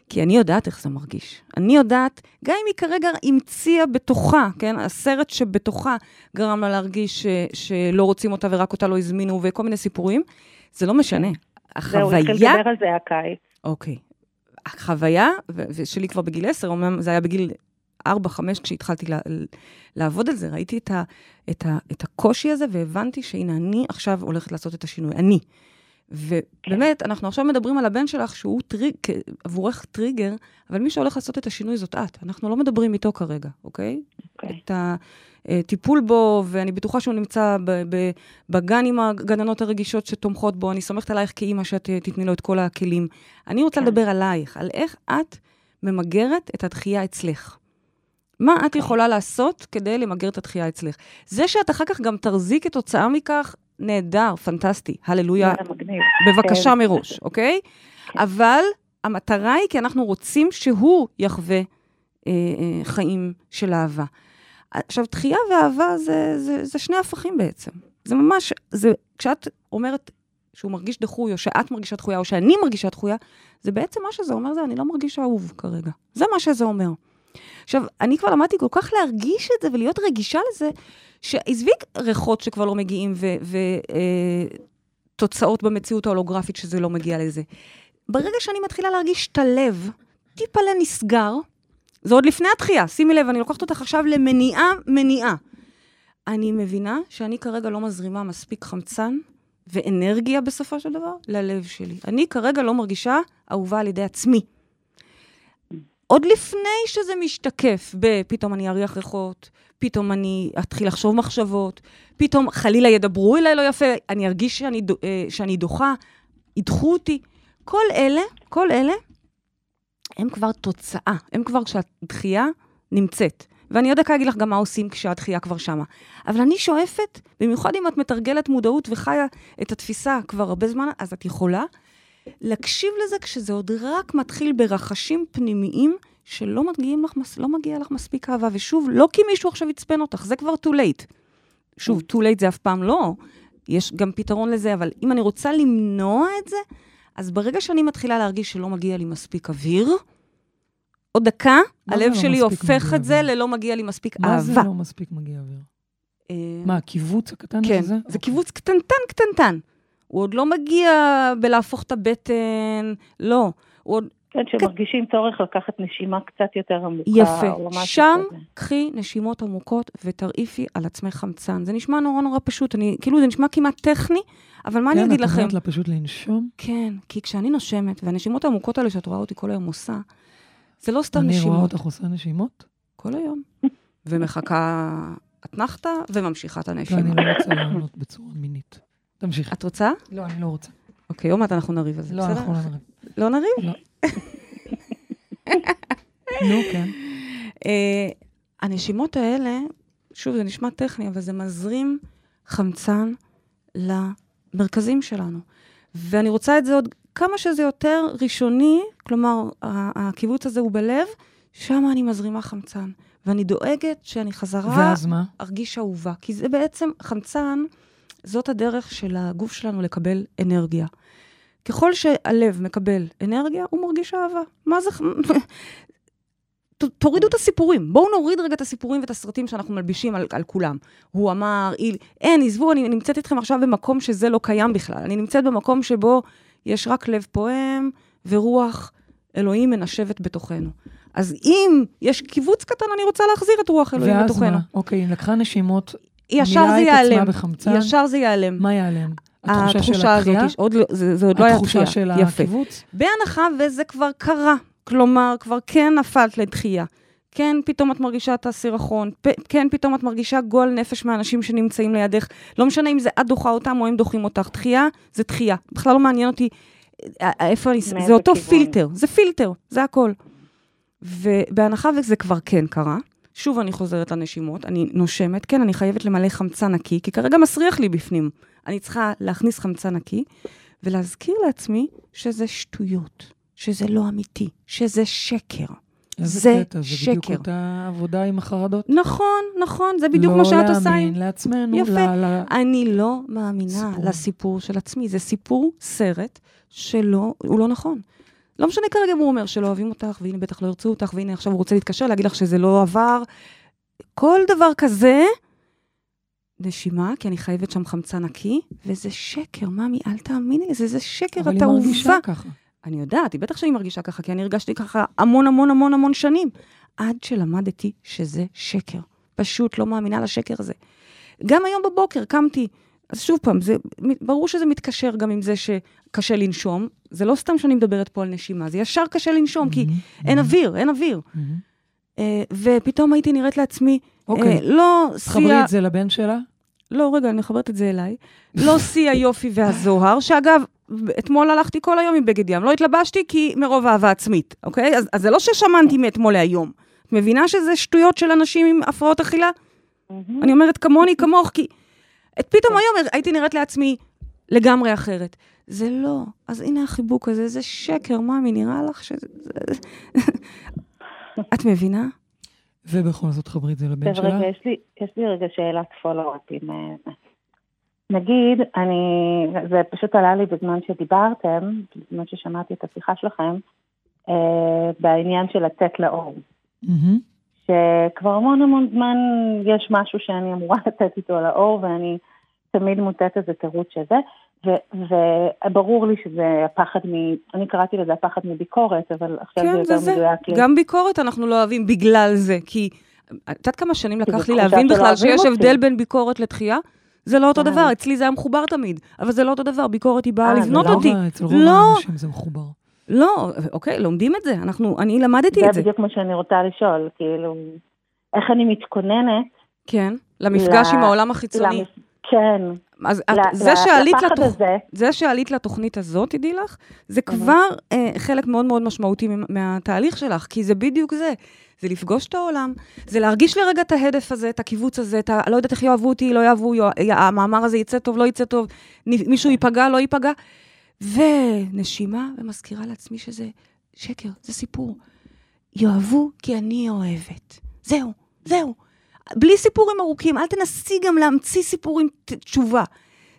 S3: כי אני יודעת איך זה מרגיש. אני יודעת, גם אם היא כרגע המציאה בתוכה, כן, הסרט שבתוכה גרם לה להרגיש ש, שלא רוצים אותה ורק אותה לא הזמינו וכל מיני סיפורים, זה לא משנה.
S4: זהו, התחיל
S3: החוויה,
S4: לדבר על זה הקיץ.
S3: אוקיי. החוויה, ושלי כבר בגיל 10, אומנם זה היה בגיל 4-5 כשהתחלתי לה- לעבוד על זה, ראיתי את, ה, את, ה, את הקושי הזה והבנתי שהנה, אני עכשיו הולכת לעשות את השינוי, אני. ובאמת, אנחנו עכשיו מדברים על הבן שלך שהוא טריג, עבורך טריגר, אבל מי שהולך לעשות את השינוי זאת את. אנחנו לא מדברים איתו כרגע, אוקיי?
S4: אוקיי.
S3: את הטיפול בו, ואני בטוחה שהוא נמצא בגן עם הגננות הרגישות שתומכות בו. אני סומכת עלייך כאימא שאת אה, תתני לו את כל הכלים. אני רוצה
S4: כן.
S3: לדבר עלייך, על איך את ממגרת את הדחייה אצלך. מה את יכולה לעשות כדי למגר את הדחייה אצלך? זה שאת אחר כך גם תרזי כתוצאה מכך, נהדר, פנטסטי, הללויה. בבקשה
S4: כן.
S3: מראש, אוקיי? אבל המטרה היא כי אנחנו רוצים שהוא יחווה אה, אה, חיים של אהבה. עכשיו, דחייה ואהבה זה, זה, זה שני הפכים בעצם. זה ממש, זה, כשאת אומרת שהוא מרגיש דחוי, או שאת מרגישה דחויה, או שאני מרגישה דחויה, זה בעצם מה שזה אומר זה, אני לא מרגיש אהוב כרגע. זה מה שזה אומר. עכשיו, אני כבר למדתי כל כך להרגיש את זה ולהיות רגישה לזה, שעזבי ריחות שכבר לא מגיעים ותוצאות אה, במציאות ההולוגרפית שזה לא מגיע לזה. ברגע שאני מתחילה להרגיש את הלב, טיפה לנסגר, זה עוד לפני התחייה, שימי לב, אני לוקחת אותך עכשיו למניעה, מניעה. אני מבינה שאני כרגע לא מזרימה מספיק חמצן ואנרגיה בסופו של דבר ללב שלי. אני כרגע לא מרגישה אהובה על ידי עצמי. עוד לפני שזה משתקף בפתאום אני אריח ריחות, פתאום אני אתחיל לחשוב מחשבות, פתאום חלילה ידברו אליי לא יפה, אני ארגיש שאני, אה, שאני דוחה, ידחו אותי. כל אלה, כל אלה, הם כבר תוצאה, הם כבר כשהדחייה נמצאת. ואני עוד דקה אגיד לך גם מה עושים כשהדחייה כבר שמה. אבל אני שואפת, במיוחד אם את מתרגלת מודעות וחיה את התפיסה כבר הרבה זמן, אז את יכולה להקשיב לזה כשזה עוד רק מתחיל ברחשים פנימיים שלא מגיעים לך, לא מגיע לך מספיק אהבה. ושוב, לא כי מישהו עכשיו עצבן אותך, זה כבר too late. שוב, too late זה אף פעם לא, יש גם פתרון לזה, אבל אם אני רוצה למנוע את זה, אז ברגע שאני מתחילה להרגיש שלא מגיע לי מספיק אוויר, עוד דקה, הלב לא שלי הופך את זה ללא מגיע לי מספיק
S2: מה
S3: אהבה.
S2: מה זה לא מספיק מגיע אוויר? אה, מה, הקיבוץ הקטן
S3: כן,
S2: הזה?
S3: זה קיבוץ קטנטן קטנטן. הוא עוד לא מגיע בלהפוך את הבטן, לא. הוא עוד...
S4: כן, שמרגישים צורך לקחת נשימה קצת יותר עמוקה.
S3: יפה. שם קחי נשימות עמוקות ותרעיפי על עצמך חמצן. זה נשמע נורא נורא פשוט, אני, כאילו זה נשמע כמעט טכני, אבל מה כן, אני אגיד לכם? כן, את
S2: אומרת לה פשוט לנשום?
S3: כן, כי כשאני נושמת, והנשימות העמוקות האלה שאת רואה אותי כל היום עושה, זה לא סתם
S2: אני
S3: נשימות.
S2: אני רואה אותך עושה נשימות?
S3: כל היום. ומחכה אתנחתא, וממשיכה את הנשימה.
S2: לא, אני לא רוצה לענות בצורה מינית. תמשיכי.
S3: את רוצה?
S2: לא, אני לא רוצה.
S3: אוקיי, עוד מעט אנחנו נריב על זה,
S2: לא, אנחנו לא נריב.
S3: לא נריב?
S2: לא. נו, כן.
S3: אה, הנשימות האלה, שוב, זה נשמע טכני, אבל זה מזרים חמצן למרכזים שלנו. ואני רוצה את זה עוד כמה שזה יותר ראשוני, כלומר, הקיבוץ הזה הוא בלב, שם אני מזרימה חמצן. ואני דואגת שאני חזרה...
S2: ואז מה?
S3: ארגיש אהובה. כי זה בעצם, חמצן, זאת הדרך של הגוף שלנו לקבל אנרגיה. ככל שהלב מקבל אנרגיה, הוא מרגיש אהבה. מה זה... תורידו את הסיפורים. בואו נוריד רגע את הסיפורים ואת הסרטים שאנחנו מלבישים על, על כולם. הוא אמר, איל... אין, עזבו, אני נמצאת איתכם עכשיו במקום שזה לא קיים בכלל. אני נמצאת במקום שבו יש רק לב פועם ורוח אלוהים מנשבת בתוכנו. אז אם יש קיבוץ קטן, אני רוצה להחזיר את רוח אלוהים
S2: ואז
S3: בתוכנו.
S2: ואז מה? אוקיי, לקחה נשימות,
S3: ישר זה ייעלם.
S2: בחמצן.
S3: ישר זה ייעלם.
S2: מה ייעלם?
S3: התחושה של התחייה? הזאת, לא, זה, זה עוד לא היה תחייה.
S2: התחושה של הקיבוץ?
S3: בהנחה וזה כבר קרה. כלומר, כבר כן נפלת לדחייה. כן, פתאום את מרגישה את הסירחון, כן, פתאום את מרגישה גועל נפש מהאנשים שנמצאים לידך. לא משנה אם זה את דוחה אותם או הם דוחים אותך. דחייה זה דחייה. בכלל לא מעניין אותי אה, אה, איפה אני... זה אותו כיוון. פילטר, זה פילטר, זה הכל. ובהנחה וזה כבר כן קרה, שוב אני חוזרת לנשימות, אני נושמת, כן, אני חייבת למלא חמצן נקי, כי כרגע מסריח לי בפנים. אני צריכה להכניס חמצן נקי, ולהזכיר לעצמי שזה שטויות, שזה לא אמיתי, שזה שקר.
S2: איזה
S3: זה
S2: קטע, זה
S3: שקר.
S2: בדיוק אותה עבודה עם החרדות.
S3: נכון, נכון, זה בדיוק לא מה שאת עושה.
S2: לא להאמין לעצמנו.
S3: יפה.
S2: ל- ל-
S3: אני לא מאמינה
S2: סיפור.
S3: לסיפור של עצמי. זה סיפור, סרט, שלא, הוא לא נכון. לא משנה כרגע אם הוא אומר שלא אוהבים אותך, והנה בטח לא ירצו אותך, והנה עכשיו הוא רוצה להתקשר, להגיד לך שזה לא עבר. כל דבר כזה, נשימה, כי אני חייבת שם חמצן נקי, וזה שקר, ממי, אל תאמיני לזה, זה שקר,
S2: אבל
S3: אתה
S2: היא מרגישה. ככה.
S3: אני יודעת, היא בטח שאני מרגישה ככה, כי אני הרגשתי ככה המון המון המון המון שנים, עד שלמדתי שזה שקר. פשוט לא מאמינה לשקר הזה. גם היום בבוקר קמתי, אז שוב פעם, זה, ברור שזה מתקשר גם עם זה שקשה לנשום. זה לא סתם שאני מדברת פה על נשימה, זה ישר קשה לנשום, כי
S2: מהמם,
S3: אין
S2: מהמם,
S3: אוויר, אין אוויר.
S2: מהמם.
S3: אה, ופתאום הייתי נראית לעצמי,
S2: אוקיי.
S3: אה, לא
S2: חברי
S3: שיא...
S2: את זה לבן שלה?
S3: לא, רגע, אני מחברת את זה אליי. לא שיא היופי והזוהר, שאגב, אתמול הלכתי כל היום עם בגד ים. לא התלבשתי כי מרוב אהבה עצמית, אוקיי? אז, אז זה לא ששמנתי מאתמול להיום. את מבינה שזה שטויות של אנשים עם הפרעות אכילה? אני אומרת כמוני, כמוך, כי... את פתאום היום הייתי נראית לעצמי לגמרי אחרת. זה לא. אז הנה החיבוק הזה, זה שקר, ממי, נראה לך שזה... זה- את מבינה?
S2: ובכל זאת חברי את זה לבן שלה.
S4: רגע, יש לי, יש לי רגע שאלת פולו-אפ עם... אה, נגיד, אני, זה פשוט עלה לי בזמן שדיברתם, בזמן ששמעתי את השיחה שלכם, אה, בעניין של לצאת לאור.
S2: מהמם.
S4: שכבר המון המון זמן יש משהו שאני אמורה לצאת איתו לאור, ואני תמיד מוצאת איזה תירוץ שזה, וברור לי שזה הפחד מ... אני קראתי לזה הפחד מביקורת, אבל עכשיו זה
S3: כן,
S4: יותר
S3: זה זה.
S4: מדויק לי.
S3: גם ביקורת אנחנו לא אוהבים בגלל זה, כי... את יודעת כמה שנים לקח לי להבין בכלל שיש. הבדל בין ביקורת לתחייה? זה לא אותו
S4: אה.
S3: דבר, אצלי זה היה מחובר תמיד, אבל זה לא אותו דבר, ביקורת היא באה
S4: אה, זה
S3: לבנות
S4: לא
S3: אותי.
S2: ה- אצל רוב
S3: לא.
S2: האנשים זה מחובר.
S3: לא, אוקיי, לומדים את זה, אנחנו, אני למדתי את
S4: זה
S3: זה.
S4: בדיוק מה שאני רוצה לשאול, כאילו, איך אני מתכוננת
S3: כן, למפגש עם העולם החיצוני.
S4: כן,
S3: אז את,
S4: ל-
S3: זה
S4: ל-
S3: שעלית לתוכ...
S4: הזה,
S3: זה שעלית לתוכנית הזאת, תדעי לך, זה כבר אה, חלק מאוד מאוד משמעותי מהתהליך שלך, כי זה בדיוק זה. זה לפגוש את העולם, זה להרגיש לרגע את ההדף הזה, את הקיבוץ הזה, את ה... לא יודעת איך יאהבו אותי, לא יאהבו, יוא... המאמר הזה יצא טוב, לא יצא טוב, מישהו ייפגע, לא ייפגע. ונשימה, ומזכירה לעצמי שזה שקר, זה סיפור. יאהבו כי אני אוהבת. זהו, זהו. בלי סיפורים ארוכים, אל תנסי גם להמציא סיפורים תשובה.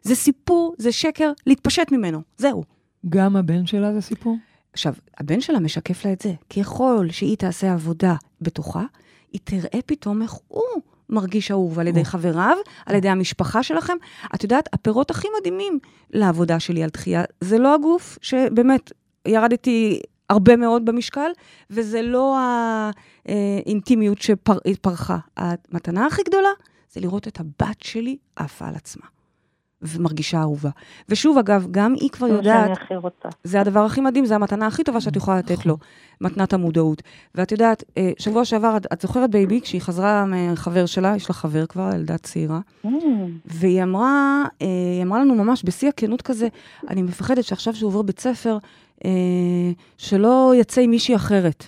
S3: זה סיפור, זה שקר, להתפשט ממנו, זהו.
S2: גם הבן שלה זה סיפור?
S3: עכשיו, הבן שלה משקף לה את זה. ככל שהיא תעשה עבודה בתוכה, היא תראה פתאום איך הוא מרגיש אהוב על ידי
S2: או.
S3: חבריו, על ידי המשפחה שלכם. את יודעת, הפירות הכי מדהימים לעבודה שלי על תחייה, זה לא הגוף, שבאמת, ירדתי הרבה מאוד במשקל, וזה לא האינטימיות שפרחה. המתנה הכי גדולה זה לראות את הבת שלי עפה על עצמה, ומרגישה אהובה. ושוב, אגב, גם היא כבר יודעת...
S4: שאני הכי רוצה.
S3: זה הדבר הכי מדהים, זה המתנה הכי טובה שאת יכולה לתת לו, מתנת המודעות. ואת יודעת, אה, שבוע שעבר, את- את זוכרת baby, כשהיא חזרה מחבר שלה, יש לה חבר כבר, ילדה צעירה,
S4: אממ,
S3: והיא אמרה, אה, היא אמרה לנו ממש בשיא הכנות כזה, אני מפחדת שעכשיו שהוא עובר בית ספר, אה, שלא יצא עם מישהי אחרת.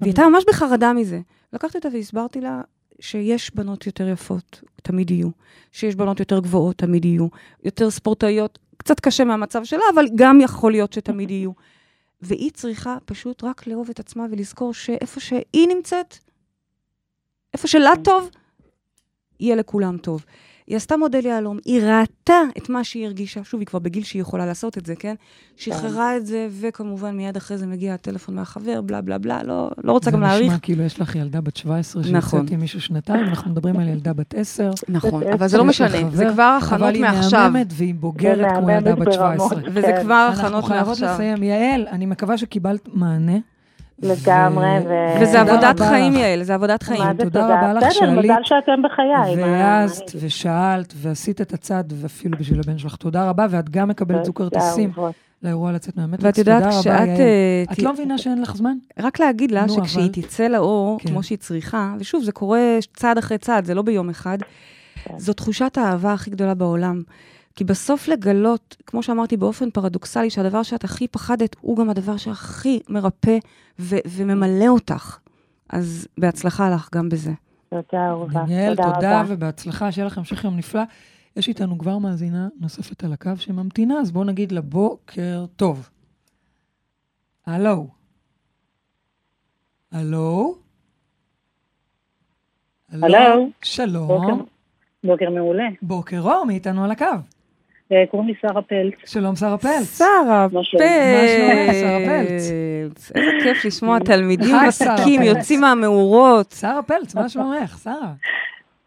S3: והיא הייתה ממש בחרדה מזה. לקחתי אותה והסברתי לה שיש בנות יותר יפות, תמיד יהיו. שיש בנות יותר גבוהות, תמיד יהיו. יותר ספורטאיות, קצת קשה מהמצב שלה, אבל גם יכול להיות שתמיד יהיו. והיא צריכה פשוט רק לאהוב את עצמה ולזכור שאיפה שהיא נמצאת, איפה שלה טוב, יהיה לכולם טוב. היא עשתה מודל יהלום, היא ראתה את מה שהיא הרגישה, שוב, היא כבר בגיל שהיא יכולה לעשות את זה, כן? שחררה את זה, וכמובן מיד אחרי זה מגיע הטלפון מהחבר, בלה בלה בלה, לא, לא רוצה גם
S2: זה
S3: להאריך.
S2: נשמע כאילו יש לך ילדה בת 17
S3: נכון.
S2: שיוצאת עם מישהו שנתיים, אנחנו מדברים על ילדה בת 10.
S3: נכון,
S4: זה-
S3: אבל זה לא משנה, זה כבר הכנות
S2: אבל היא
S3: מעכשיו.
S2: מהממת והיא בוגרת כמו ילדה בת
S4: ברמות.
S2: 17.
S3: וזה
S4: כן.
S3: כבר
S2: אנחנו
S3: הכנות
S2: חייבות
S3: מעכשיו.
S2: לסיים. יעל, אני מקווה שקיבלת מענה.
S4: לגמרי, ו-
S3: וזה עבודת חיים,
S2: לך.
S3: יעל, זה עבודת חיים.
S2: תודה
S4: תודה?
S2: רבה לך
S4: בסדר,
S2: שעלית.
S4: מזל שאתם בחיי.
S2: והעזת ושאלת ועשית את הצעד, ואפילו בשביל הבן שלך. תודה רבה, ואת גם מקבלת זוג כרטיסים. לאירוע לצאת מהמטריקס.
S3: ואת יודעת,
S2: תודה רבה,
S3: כשאת... אה,
S2: את לא מבינה שאין לך זמן?
S3: רק להגיד לה שכשהיא תצא לאור,
S2: כן.
S3: כמו שהיא צריכה, ושוב, זה קורה צעד אחרי צעד, זה לא ביום אחד,
S4: כן.
S3: זו תחושת האהבה הכי גדולה בעולם. כי בסוף לגלות, כמו שאמרתי, באופן פרדוקסלי, שהדבר שאת הכי פחדת, הוא גם הדבר שהכי מרפא ו- וממלא אותך. אז בהצלחה לך גם בזה.
S4: תודה, אהובה.
S2: דניאל, תודה,
S4: רבה.
S2: ובהצלחה, שיהיה לך המשך יום נפלא. יש איתנו כבר מאזינה נוספת על הקו שממתינה, אז בואו נגיד לה בוקר טוב. הלו. הלו?
S4: הלו.
S2: שלום.
S4: בוקר- בוקר מעולה.
S2: בוקר אור, מי איתנו על הקו?
S4: קוראים לי שרה פלץ.
S2: שלום, שרה פלץ.
S3: שרה
S4: מה שלומך?
S2: מה שלומך, שרה
S3: פלץ. איזה כיף לשמוע תלמידים
S2: פלץ.
S3: יוצאים מהמאורות.
S2: שרה פלץ, מה שלומך? שרה.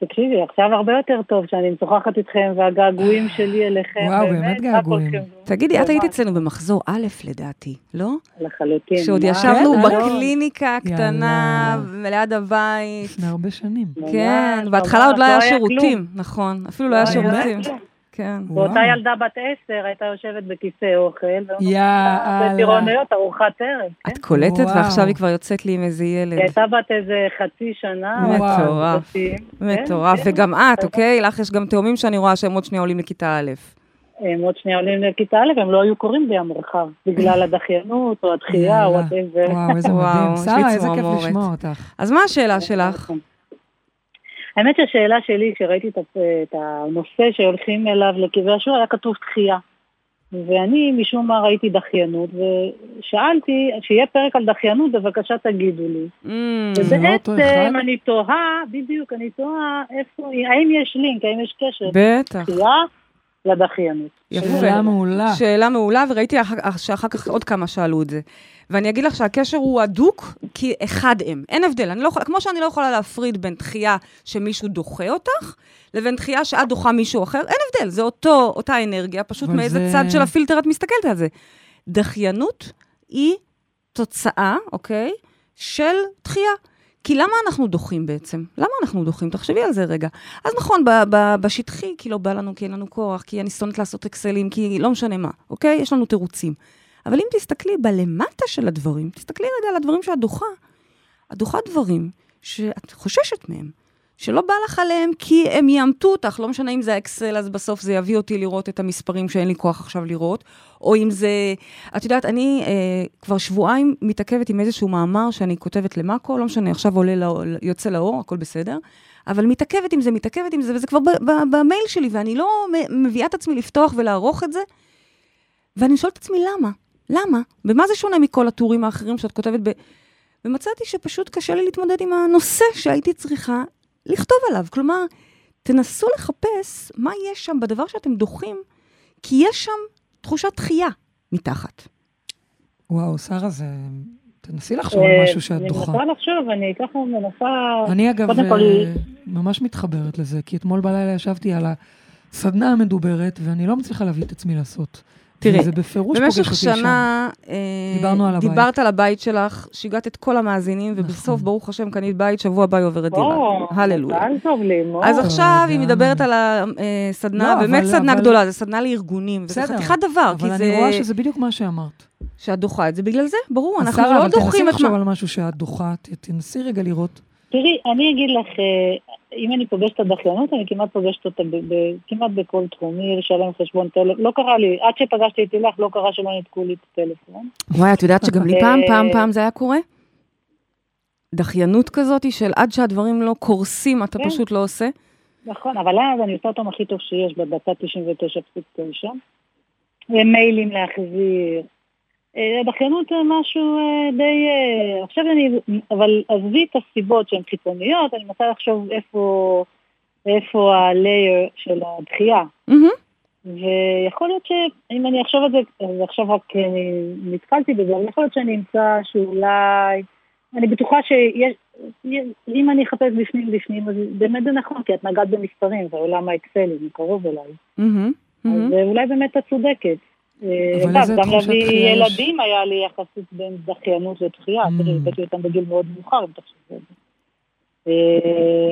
S4: תקשיבי, עכשיו הרבה יותר טוב שאני משוחחת איתכם, והגעגועים שלי אליכם.
S2: וואו, באמת געגועים.
S3: תגידי, את היית אצלנו במחזור א', לדעתי, לא?
S4: לחלוטין.
S3: כשעוד
S4: מה?
S3: ישבנו? בקליניקה הקטנה, ליד הבית.
S2: לפני הרבה שנים.
S3: כן, בהתחלה עוד לא היה
S4: כלום.
S3: שירותים, נכון, אפילו לא היה
S4: לא
S2: היה
S3: שירותים. כן.
S4: ואותה
S2: וואו.
S4: ילדה בת עשר הייתה יושבת בכיסא אוכל,
S2: יאללה.
S4: בטירוניות, ארוחת ערב.
S3: את קולטת,
S2: וואו.
S3: ועכשיו היא כבר יוצאת לי עם איזה ילד.
S4: היא הייתה בת איזה חצי שנה.
S3: מטורף. מטורף.
S4: כן,
S3: וגם את, אוקיי? לך יש גם תאומים שאני רואה שהם עוד שנייה עולים לכיתה א'.
S4: הם עוד שנייה עולים לכיתה א', הם לא היו קוראים לי המרחב, בגלל הדחיינות או הדחייה או whatever.
S2: וואו, איזה מדהים. שרה, איזה כיף. לשמוע אותך.
S3: אז מה השאלה שלך?
S4: האמת שהשאלה שלי, כשראיתי את את הנושא שהולכים אליו לכתבי השור, היה כתוב דחייה.
S5: ואני משום מה ראיתי דחיינות, ושאלתי, שיהיה פרק על דחיינות, בבקשה תגידו לי.
S3: Mm?
S5: ובעצם אני תוהה, בדיוק, אני תוהה איפה, האם יש לינק, האם יש קשר
S3: בטח.
S5: דחייה לדחיינות.
S3: יפה.
S2: שאלה מעולה.
S3: שאלה מעולה, וראיתי אח- שאחר כך עוד כמה שאלו את זה. ואני אגיד לך שהקשר הוא הדוק, כי אחד הם. אין הבדל. אני לא כמו שאני לא יכולה להפריד בין דחייה שמישהו דוחה אותך, לבין דחייה שאת דוחה מישהו אחר, אין הבדל. זה אותו, אותה אנרגיה, פשוט מאיזה
S2: זה-
S3: צד של הפילטר את מסתכלת על זה. דחיינות היא תוצאה, אוקיי, של דחייה. כי למה אנחנו דוחים בעצם? למה אנחנו דוחים? תחשבי על זה רגע. אז נכון, ב- ב- בשטחי, כי לא בא לנו, כי אין לנו כוח, כי אני שונאת לעשות אקסלים, כי לא משנה מה, אוקיי? יש לנו תירוצים. אבל אם תסתכלי בלמטה של הדברים, תסתכלי רגע על הדברים שאת דוחה. את דוחה דברים שאת חוששת מהם, שלא בא לך עליהם כי הם יעמתו אותך, לא משנה אם זה האקסל, אז בסוף זה יביא אותי לראות את המספרים שאין לי כוח עכשיו לראות, או אם זה... את יודעת, אני אה, כבר שבועיים מתעכבת עם איזשהו מאמר שאני כותבת למאקו, לא משנה, עכשיו עולה, לא, יוצא לאור, הכל בסדר, אבל מתעכבת עם זה, מתעכבת עם זה, וזה כבר במייל שלי, ואני לא מביאה את עצמי לפתוח ולערוך את זה, ואני שואלת את עצמי, למה? למה? במה זה שונה מכל הטורים האחרים שאת כותבת? ב... ומצאתי שפשוט קשה לי להתמודד עם הנושא שהייתי צריכה לכתוב עליו. כלומר, תנסו לחפש מה יש שם בדבר שאתם דוחים, כי יש שם תחושת דחייה מתחת.
S2: וואו, שרה, זה... תנסי לחשוב על
S5: אה,
S2: משהו שאת דוחה.
S5: אני מנסה לחשוב, אני ככה מנסה...
S2: אני אגב אה, ממש מתחברת לזה, כי אתמול בלילה ישבתי על הסדנה המדוברת, ואני לא מצליחה להביא את עצמי לעשות.
S3: תראי,
S2: וזה בפירוש
S3: במשך. שנה אה,
S2: דיברנו על הבית.
S3: דיברת על הבית שלך, שיגעת את כל המאזינים, ובסוף,
S2: נכון.
S3: ברוך השם, קנית בית, שבוע הבא היא עוברת דירה. הללויה. אז עכשיו היא. מדברת על הסדנה,
S2: לא,
S3: באמת
S2: אבל-
S3: סדנה
S2: אבל-
S3: גדולה, זו סדנה לארגונים, וזה חתיכת דבר, כי
S2: אבל
S3: זה...
S2: אני רואה שזה בדיוק מה שאמרת.
S3: שאת דוחה את זה בגלל זה, ברור, אנחנו
S2: שרה,
S3: לא
S2: אבל תנסי
S3: דוחים את
S2: לחשוב
S3: מה...
S2: על משהו שאת דוחה, תנסי רגע לראות.
S5: תראי, אני אגיד לך, אה, אם אני פוגשת את הדחיינות, אני כמעט פוגשת אותה ב- ב- כמעט בכל תחום. מי לשלם חשבון טלפון, לא קרה לי, עד שפגשתי את הילך, לא קרה שלא ניתקו לי את הטלפון.
S3: וואי, את יודעת שגם לי פעם,
S5: אה,
S3: פעם, פעם זה היה קורה? דחיינות כזאת של עד שהדברים לא קורסים, אתה
S5: כן.
S3: פשוט לא עושה.
S5: נכון, אבל אז אני עושה אותם הכי טוב שיש בדקה 99.9. אה, מיילים להחזיר. אה, דחיינות זה משהו אה, די... אה, עכשיו אני... אבל עזבי את הסיבות שהן חיצוניות, אני מנסה לחשוב איפה, איפה ה-layer של הדחייה.
S3: מהמם.
S5: ויכול להיות שאם אני אחשוב על זה, עכשיו רק אני נתקלתי בזה, אבל יכול להיות שאני אמצא שאולי, אני בטוחה שיש, אם אני אחפש בפנים בפנים, אז באמת זה נכון, כי את נגעת במספרים, זה עולם האקסלים, קרוב אליי.
S3: מהמם. מהמם.
S5: אז אה, אולי באמת את צודקת. אה,
S2: אבל
S5: אגב,
S2: איזה
S5: גם
S2: תחושת
S5: להביא
S2: דחייה יש?
S5: ילדים היה לי יחסית בין דחיינות לתחייה,
S2: Mm.
S5: תראי, הבאתי אותם בגיל מאוד מאוחר, אם תחשבי על זה. אה,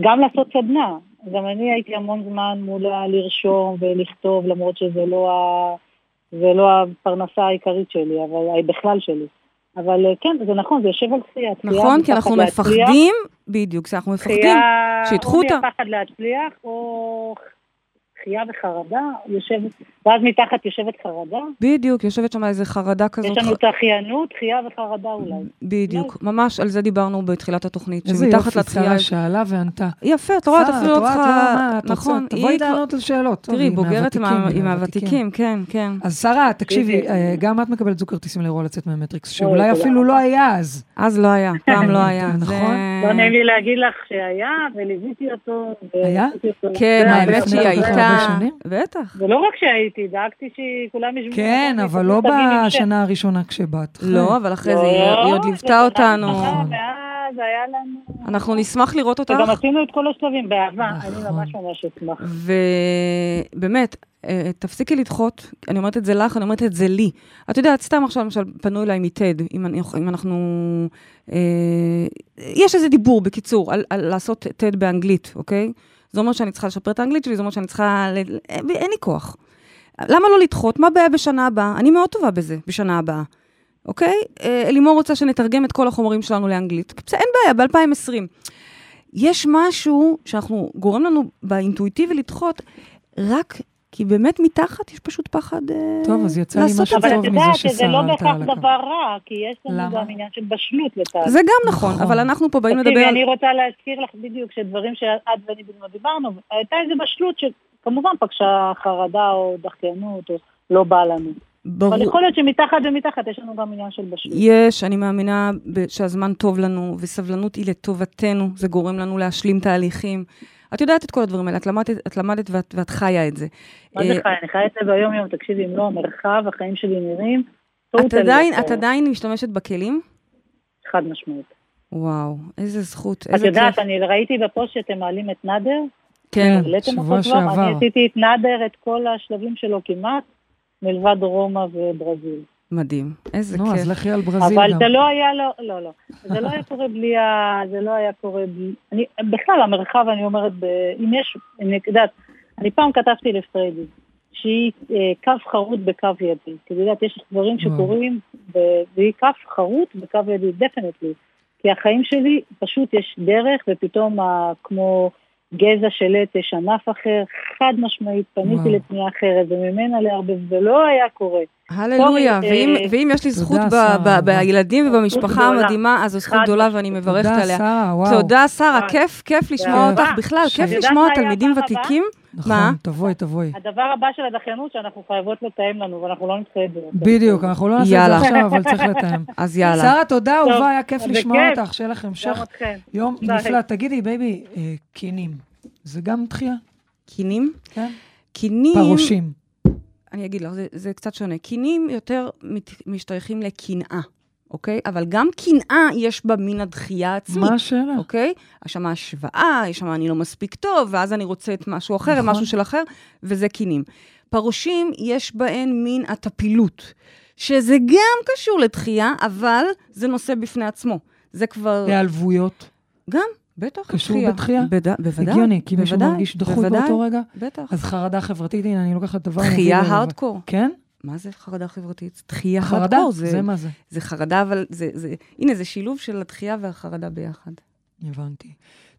S5: גם לעשות סדנה, גם אני הייתי המון זמן מולה לרשום ולכתוב, למרות שזה לא, ה... זה לא הפרנסה העיקרית שלי, אבל בכלל שלי. אבל אה, כן, זה נכון, זה יושב על. דחייה
S3: נכון, כי אנחנו
S5: להצליח,
S3: מפחדים, בדיוק, כי אנחנו מפחדים שידחו אותה.
S5: או מפחד להצליח, או דחייה וחרדה, יושב, ואז מתחת יושבת חרדה.
S3: בדיוק, יושבת שם איזה חרדה כזאת.
S5: יש לנו דחיינות, דחייה וחרדה אולי.
S3: בדיוק, ממש על זה דיברנו בתחילת התוכנית,
S2: איזה
S3: שמתחת
S2: יופי,
S3: לתחייה...
S2: שרה
S3: יש-
S2: שאלה וענתה.
S3: יפה, את רואה, את
S2: שרה,
S3: אפילו לא
S2: רואה, את
S3: צריכה...
S2: את?
S3: נכון,
S2: תבואי לענות על שאלות.
S3: תראי, בוגרת עם. הוותיקים, כן, כן.
S2: אז שרה, תקשיבי. אה, גם את מקבלת זוכר טיסים לאירוע לצאת מהמטריקס,
S5: אוי,
S2: שאולי
S5: תודה
S2: אפילו. לא היה אז.
S3: אז לא היה, פעם לא היה.
S2: נכון.
S5: לא נעים לי להגיד לך שהיה, וליוויתי אותו.
S2: היה?
S3: כן, האמת שהיא הייתה...
S2: הרבה שנים?
S3: בטח.
S5: ולא רק שהייתי, דאגתי שכולם ישבו.
S2: כן, אבל לא בשנה הראשונה כשבאת.
S3: לא, אבל אחרי זה
S5: לא,
S3: היא עוד
S5: זה
S3: ליוותה אותנו.
S5: ראשונה, ואז היה לנו...
S3: אנחנו נשמח לראות אותך.
S5: וגם עשינו את כל השלבים באהבה, אני
S2: נכון.
S5: ממש ממש אשמח.
S3: ובאמת, אה, תפסיקי לדחות, אני אומרת את זה לך, אני אומרת את זה לי. את יודעת, סתם עכשיו למשל פנו אליי מטד, אם, אני- אם אנחנו... אה, יש איזה דיבור, בקיצור, על, על לעשות טד באנגלית, אוקיי? זה אומר שאני צריכה לשפר את האנגלית שלי, זה אומר שאני צריכה... ל... אין לי כוח. למה לא לדחות? מה הבעיה בשנה הבאה? אני מאוד טובה בזה, בשנה הבאה. אוקיי? אה, אלימור רוצה שנתרגם את כל החומרים שלנו לאנגלית. אין בעיה, ב-2020. יש משהו שאנחנו, גורם לנו באינטואיטיבי לדחות, רק כי באמת מתחת יש פשוט פחד אה,
S2: טוב, אז יצא לי
S3: לעשות
S2: משהו
S3: את זה.
S5: אבל
S2: טוב
S5: את
S2: מזה
S5: יודעת
S2: ששרה
S5: שזה לא
S2: עלתה
S5: בהכרח. דבר רע, כי יש לנו? גם עניין של בשלות לתהליך.
S3: זה גם נכון,
S2: נכון.
S3: אבל אנחנו פה באים לדבר
S5: תקשיבי,
S3: על...
S5: אני רוצה להזכיר לך בדיוק שדברים שאת ואני בזמן דיברנו, הייתה איזו בשלות שכמובן פגשה חרדה או דחיינות, או לא בא לנו.
S3: ברור.
S5: אבל יכול להיות שמתחת ומתחת יש לנו גם עניין של בשלות.
S3: יש, אני מאמינה שהזמן טוב לנו, וסבלנות היא לטובתנו, זה גורם לנו להשלים תהליכים. את יודעת את כל הדברים האלה, את למדת, את למדת ואת, ואת חיה את זה.
S5: מה זה
S3: אה,
S5: חי? אני חי את זה ביום-יום, תקשיבי, אם לא, המרחב, החיים שלי נראים.
S3: את עדיין. את עדיין משתמשת בכלים?
S5: חד משמעית.
S3: וואו, איזה זכות,
S5: את
S3: איזה
S5: יודעת,
S3: כיף.
S5: אני ראיתי בפוסט שאתם מעלים את נאדר,
S3: כן,
S2: שבוע שעבר.
S5: אני עשיתי את נאדר, את כל השלבים שלו כמעט, מלבד רומא וברזיל.
S3: מדהים, איזה
S2: נו, אז
S3: כיף.
S2: לכי על ברזיל
S5: אבל
S2: גם.
S5: זה לא היה, לא, לא, לא. זה לא היה קורה בלי ה... זה לא היה קורה בלי... אני, בכלל, המרחב, אני אומרת, ב, אם יש, אני יודעת, אני פעם כתבתי לפריידי, שהיא אה, קו חרוט בקו ידי. כי את יודעת, יש דברים. שקורים, ב, והיא קו חרוט בקו ידי, דפנטלי. כי החיים שלי, פשוט יש דרך, ופתאום ה, כמו גזע של עט, יש ענף אחר, חד משמעית, פניתי. לפנייה אחרת, וממנה לערבב, זה לא היה קורה.
S3: הללויה, ואם,
S5: אה,
S3: ואם יש לי
S2: תודה,
S3: זכות ב- ב-. בילדים ובמשפחה. המדהימה, אז זו זכות גדולה. ואני מברכת
S2: תודה,
S3: עליה.
S2: שרה, וואו.
S3: תודה, שרה. כיף, כיף לשמוע
S5: תודה.
S3: אותך בכלל, כיף לשמוע תלמידים? ותיקים.
S2: נכון,
S3: מה?
S2: תבואי, תבואי.
S5: הדבר הבא של הדחיינות שאנחנו חייבות לתאם לנו, ואנחנו לא נדחה את זה.
S2: בדיוק, אנחנו לא נעשה את. זה עכשיו, אבל צריך לתאם.
S3: אז יאללה.
S2: שרה, תודה, אהובה, היה כיף לשמוע. אותך, שיהיה לך המשך. יום. נפלא. תגידי, baby, אה, קינים, זה גם דחייה?
S3: קינים?
S2: כן?
S3: קינים...
S2: פרושים.
S3: אני אגיד לך, זה, זה קצת שונה. קינים יותר מת, משתייכים לקנאה, אוקיי? אבל גם קנאה יש בה מן הדחייה העצמית.
S2: מה השאלה?
S3: אוקיי? יש שם השוואה, יש שם אני לא מספיק טוב, ואז אני רוצה את משהו אחר,
S2: נכון.
S3: משהו של אחר, וזה קינים. פרושים, יש בהן מין הטפילות, שזה גם קשור לתחייה, אבל זה נושא בפני עצמו. זה כבר...
S2: היעלבויות.
S3: גם, בטח,
S2: קשור. בתחייה?
S3: בד... בוודאי.
S2: הגיוני, כי מישהו מרגיש דחוי
S3: בוודאי,
S2: באותו רגע.
S3: בטח.
S2: אז חרדה חברתית, הנה, אני לוקחת דבר...
S3: דחייה. הארדקור.
S2: כן?
S3: מה זה חרדה חברתית? דחייה
S2: חרדה?
S3: הארדקור.
S2: זה מה זה.
S3: זה חרדה, אבל זה, זה... הנה, זה שילוב של הדחייה והחרדה ביחד.
S2: הבנתי.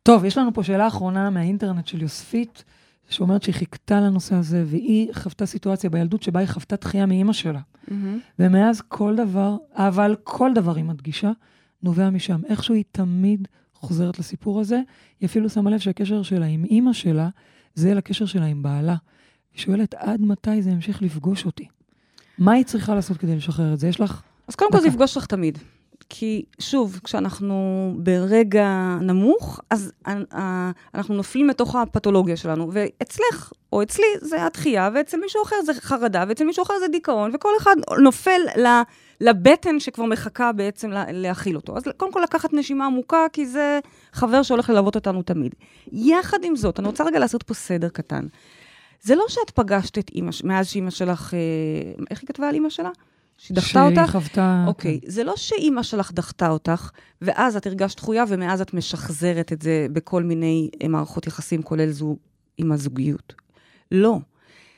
S2: טוב, יש לנו פה שאלה אחרונה מהאינטרנט של יוספית, שאומרת שהיא חיכתה לנושא הזה, והיא חוותה סיטואציה בילדות שבה היא חוותה דחייה מאימא שלה. ומאז כל דבר, אבל כל דבר, היא מדגישה, נובע משם. איכשהו היא תמיד חוזרת לסיפור הזה. היא אפילו שמה לב שהקשר שלה עם אימא שלה, זה לקשר שלה עם בעלה. היא שואלת, עד מתי זה ימשיך לפגוש אותי? מה היא צריכה לעשות כדי לשחרר את זה? יש לך...
S3: אז קודם כל זה. יפגוש אותך תמיד. כי שוב, כשאנחנו ברגע נמוך, אז אה, אנחנו נופלים לתוך הפתולוגיה שלנו. ואצלך, או אצלי, זה הדחייה, ואצל מישהו אחר זה חרדה, ואצל מישהו אחר זה דיכאון, וכל אחד נופל ל- לבטן שכבר מחכה בעצם לה- להכיל אותו. אז קודם כל לקחת נשימה עמוקה, כי זה חבר שהולך ללוות אותנו תמיד. יחד עם זאת, אני רוצה רגע לעשות פה סדר קטן. זה לא שאת פגשת את אימא, מאז שאימא שלך, אה, איך היא כתבה על אימא שלה? שהיא דחתה
S2: שהיא
S3: אותך?
S2: חוותה...
S3: אוקיי, זה לא שאימא שלך דחתה אותך, ואז את הרגשת דחויה, ומאז את משחזרת את זה בכל מיני אה, מערכות יחסים, כולל זו עם הזוגיות. לא.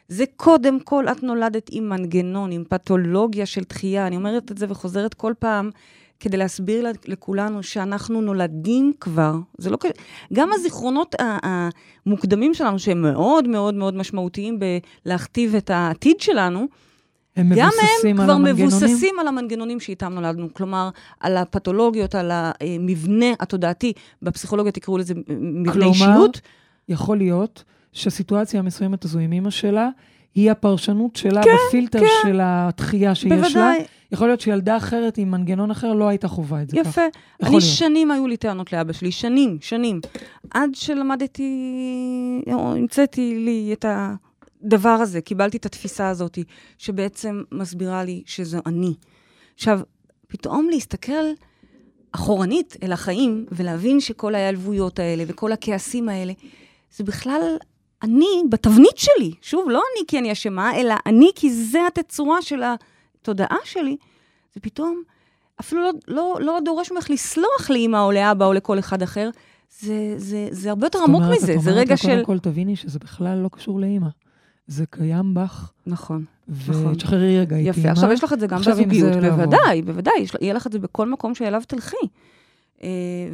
S3: זה קודם כל, את נולדת עם מנגנון, עם פתולוגיה של דחייה. אני אומרת את זה וחוזרת כל פעם כדי להסביר לכולנו שאנחנו נולדים כבר. זה לא... כ- גם הזיכרונות המוקדמים שלנו, שהם מאוד מאוד מאוד משמעותיים בלהכתיב את העתיד שלנו,
S2: הם
S3: גם הם כבר
S2: המנגנונים?
S3: מבוססים על המנגנונים שאיתם נולדנו. כלומר, על הפתולוגיות, על המבנה התודעתי, בפסיכולוגיה תקראו לזה מבנה
S2: כלומר,
S3: אישיות.
S2: יכול להיות שהסיטואציה המסוימת הזו עם אימא שלה, היא הפרשנות שלה
S3: כן,
S2: בפילטר
S3: כן.
S2: של הדחייה שיש לה.
S3: בוודאי,
S2: יכול להיות שילדה אחרת עם מנגנון אחר לא הייתה חווה את זה.
S3: יפה.
S2: יכול
S3: אני
S2: להיות.
S3: שנים היו לי טענות לאבא שלי, שנים, שנים. עד שלמדתי, או המצאתי לי את הדבר הזה, קיבלתי את התפיסה הזאת, שבעצם מסבירה לי שזו אני. עכשיו, פתאום להסתכל אחורנית אל החיים, ולהבין שכל ההיעלבויות האלה וכל הכעסים האלה, זה בכלל אני בתבנית שלי. שוב, לא אני כי אני אשמה, אלא אני כי זה התצורה של התודעה שלי. זה פתאום אפילו לא, לא, לא דורש ממך לסלוח לאמא או לאבא או לכל אחד אחר. זה, זה, זה הרבה יותר
S2: זאת
S3: עמוק
S2: אומרת,
S3: מזה,
S2: את
S3: זה
S2: אומרת
S3: רגע של...
S2: קודם כל תביני שזה בכלל לא קשור לאימא. זה קיים בך,
S3: נכון. נכון.
S2: ותשחררי רגע איתי.
S3: יפה, עכשיו יש לך את זה גם בזוגיות. בוודאי, בוודאי, יהיה לך את זה בכל מקום שאליו תלכי. אה,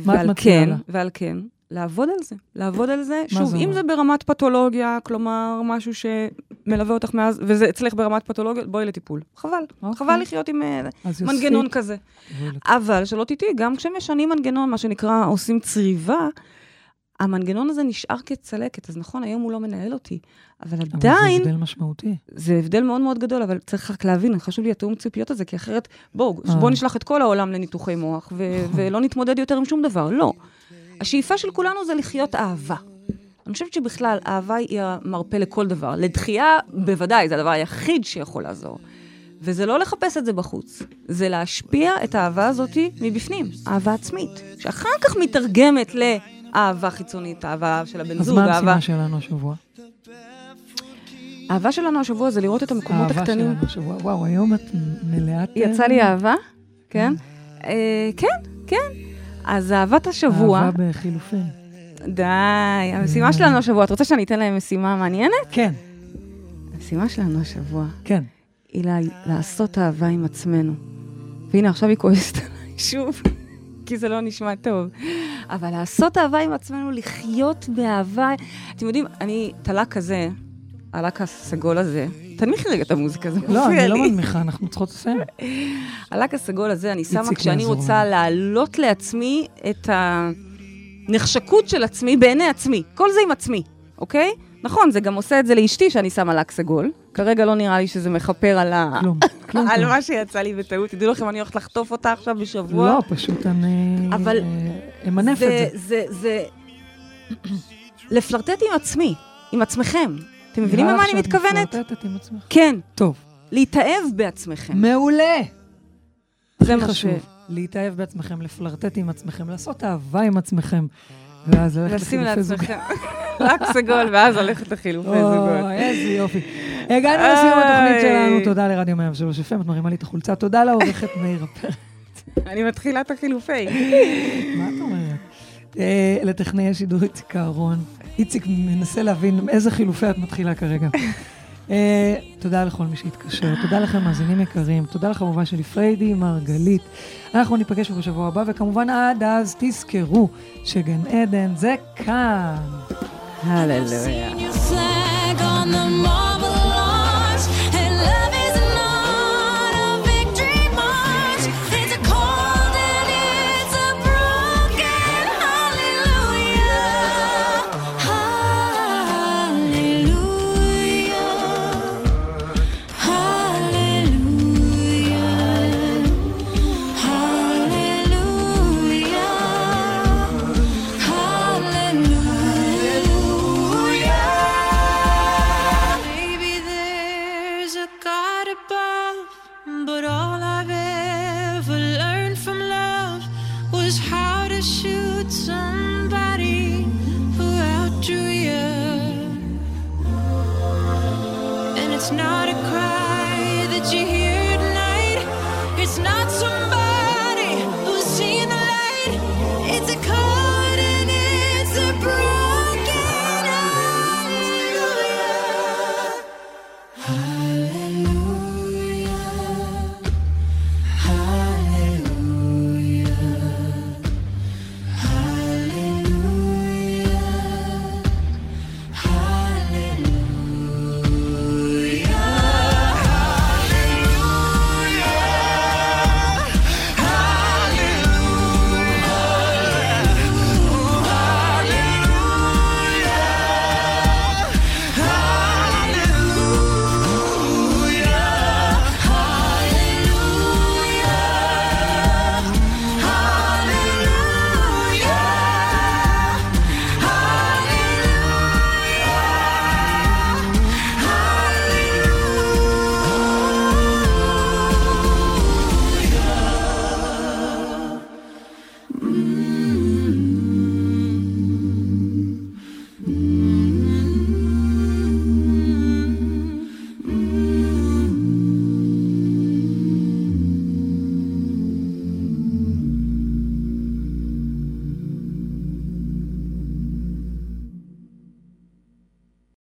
S2: מה את מציעה
S3: כן,
S2: לה?
S3: ועל כן, לעבוד על זה, לעבוד על זה. שוב,
S2: זה
S3: אם
S2: אומר?
S3: זה ברמת פתולוגיה, כלומר, משהו שמלווה אותך מאז, וזה אצלך ברמת פתולוגיה, בואי לטיפול. חבל,
S2: אוקיי.
S3: חבל לחיות עם אה, מנגנון
S2: יוספית,
S3: כזה. אבל שלא תטעי, גם כשמשנים מנגנון, מה שנקרא עושים צריבה, המנגנון הזה נשאר כצלקת, אז נכון, היום הוא לא מנהל אותי, אבל
S2: אבל זה
S3: עדיין,
S2: הבדל משמעותי.
S3: זה הבדל מאוד מאוד גדול, אבל צריך רק להבין, חשוב לי התיאום ציפיות הזה, כי אחרת, בואו,
S2: אה.
S3: בואו נשלח את כל העולם לניתוחי מוח, ו- ולא נתמודד יותר עם שום דבר, לא. השאיפה של כולנו זה לחיות אהבה. אני חושבת שבכלל, אהבה היא המרפא לכל דבר. לדחייה, בוודאי, זה הדבר היחיד שיכול לעזור. וזה לא לחפש את זה בחוץ, זה להשפיע את האהבה הזאת מבפנים, אהבה עצמית, שאחר כך מתרגמת לאהבה חיצונית, אהבה של הבן
S2: אז
S3: זוג,
S2: מה
S3: אהבה...
S2: המשימה שלנו השבוע?
S3: האהבה שלנו השבוע זה לראות את המקומות
S2: האהבה
S3: הקטנים.
S2: שלנו השבוע. וואו, היום את מלאת...
S3: יצא לי אהבה, כן? אה, כן, כן. אז אהבת השבוע,
S2: אהבה בחילופין.
S3: די, המשימה שלנו השבוע, את רוצה שאני אתן להם משימה מעניינת?
S2: כן,
S3: המשימה שלנו השבוע
S2: כן.
S3: היא לעשות אהבה עם עצמנו. והנה, עכשיו היא כועסת עליי שוב, כי זה לא נשמע טוב. אבל לעשות אהבה עם עצמנו, לחיות באהבה... אתם יודעים, אני, תל"ק כזה, הלק הסגול הזה, תנמיכי רגע את המוזיקה, זה מפריע
S2: לא. אני לא מנמיכה, אנחנו צריכות לסיים.
S3: הלק הסגול הזה, אני שמה כשאני רוצה. להעלות לעצמי את הנחשקות של עצמי בעיני עצמי. כל זה עם עצמי, אוקיי? נכון, זה גם עושה את זה לאשתי שאני שמה לק סגול. כרגע לא נראה לי שזה מכפר על, ה...
S2: כלום, כלום.
S3: על. מה שיצא לי בטעות. תדעו לכם, אני הולכת לחטוף אותה עכשיו בשבוע.
S2: לא, פשוט אני...
S3: אבל
S2: אה, אמנף את.
S3: זה,
S2: זה...
S3: לפלרטט עם עצמי, עם עצמכם. אתם מבינים למה אני מתכוונת? כן,
S2: טוב,
S3: להתאהב בעצמכם.
S2: מעולה.
S3: זה מה
S2: חשוב,
S3: ש-
S2: להתאהב בעצמכם, לפלרטט עם עצמכם, לעשות אהבה עם עצמכם, ואז ללכת
S3: לשים
S2: לחילופי זוגיות.
S3: לעצמכם לק סגול, ואז ללכת לחילופי זוגות.
S2: איזה יופי. הגענו לסיום התוכנית. שלנו, תודה לרדיו 103 FM, את מרימה לי את החולצה, תודה לעורכת מאירה פרץ.
S3: אני מתחילה את החילופי.
S2: מה את אומרת? אה, לטכנאי השידור איציק אהרון. איציק מנסה להבין איזה חילופי את מתחילה כרגע. אה, תודה לכל מי שהתקשר, תודה לכם מאזינים יקרים, תודה לחבובה שלי פריידי מרגלית. אנחנו ניפגש בשבוע הבא, וכמובן עד אז תזכרו שגן עדן זה כאן.
S3: הללויה.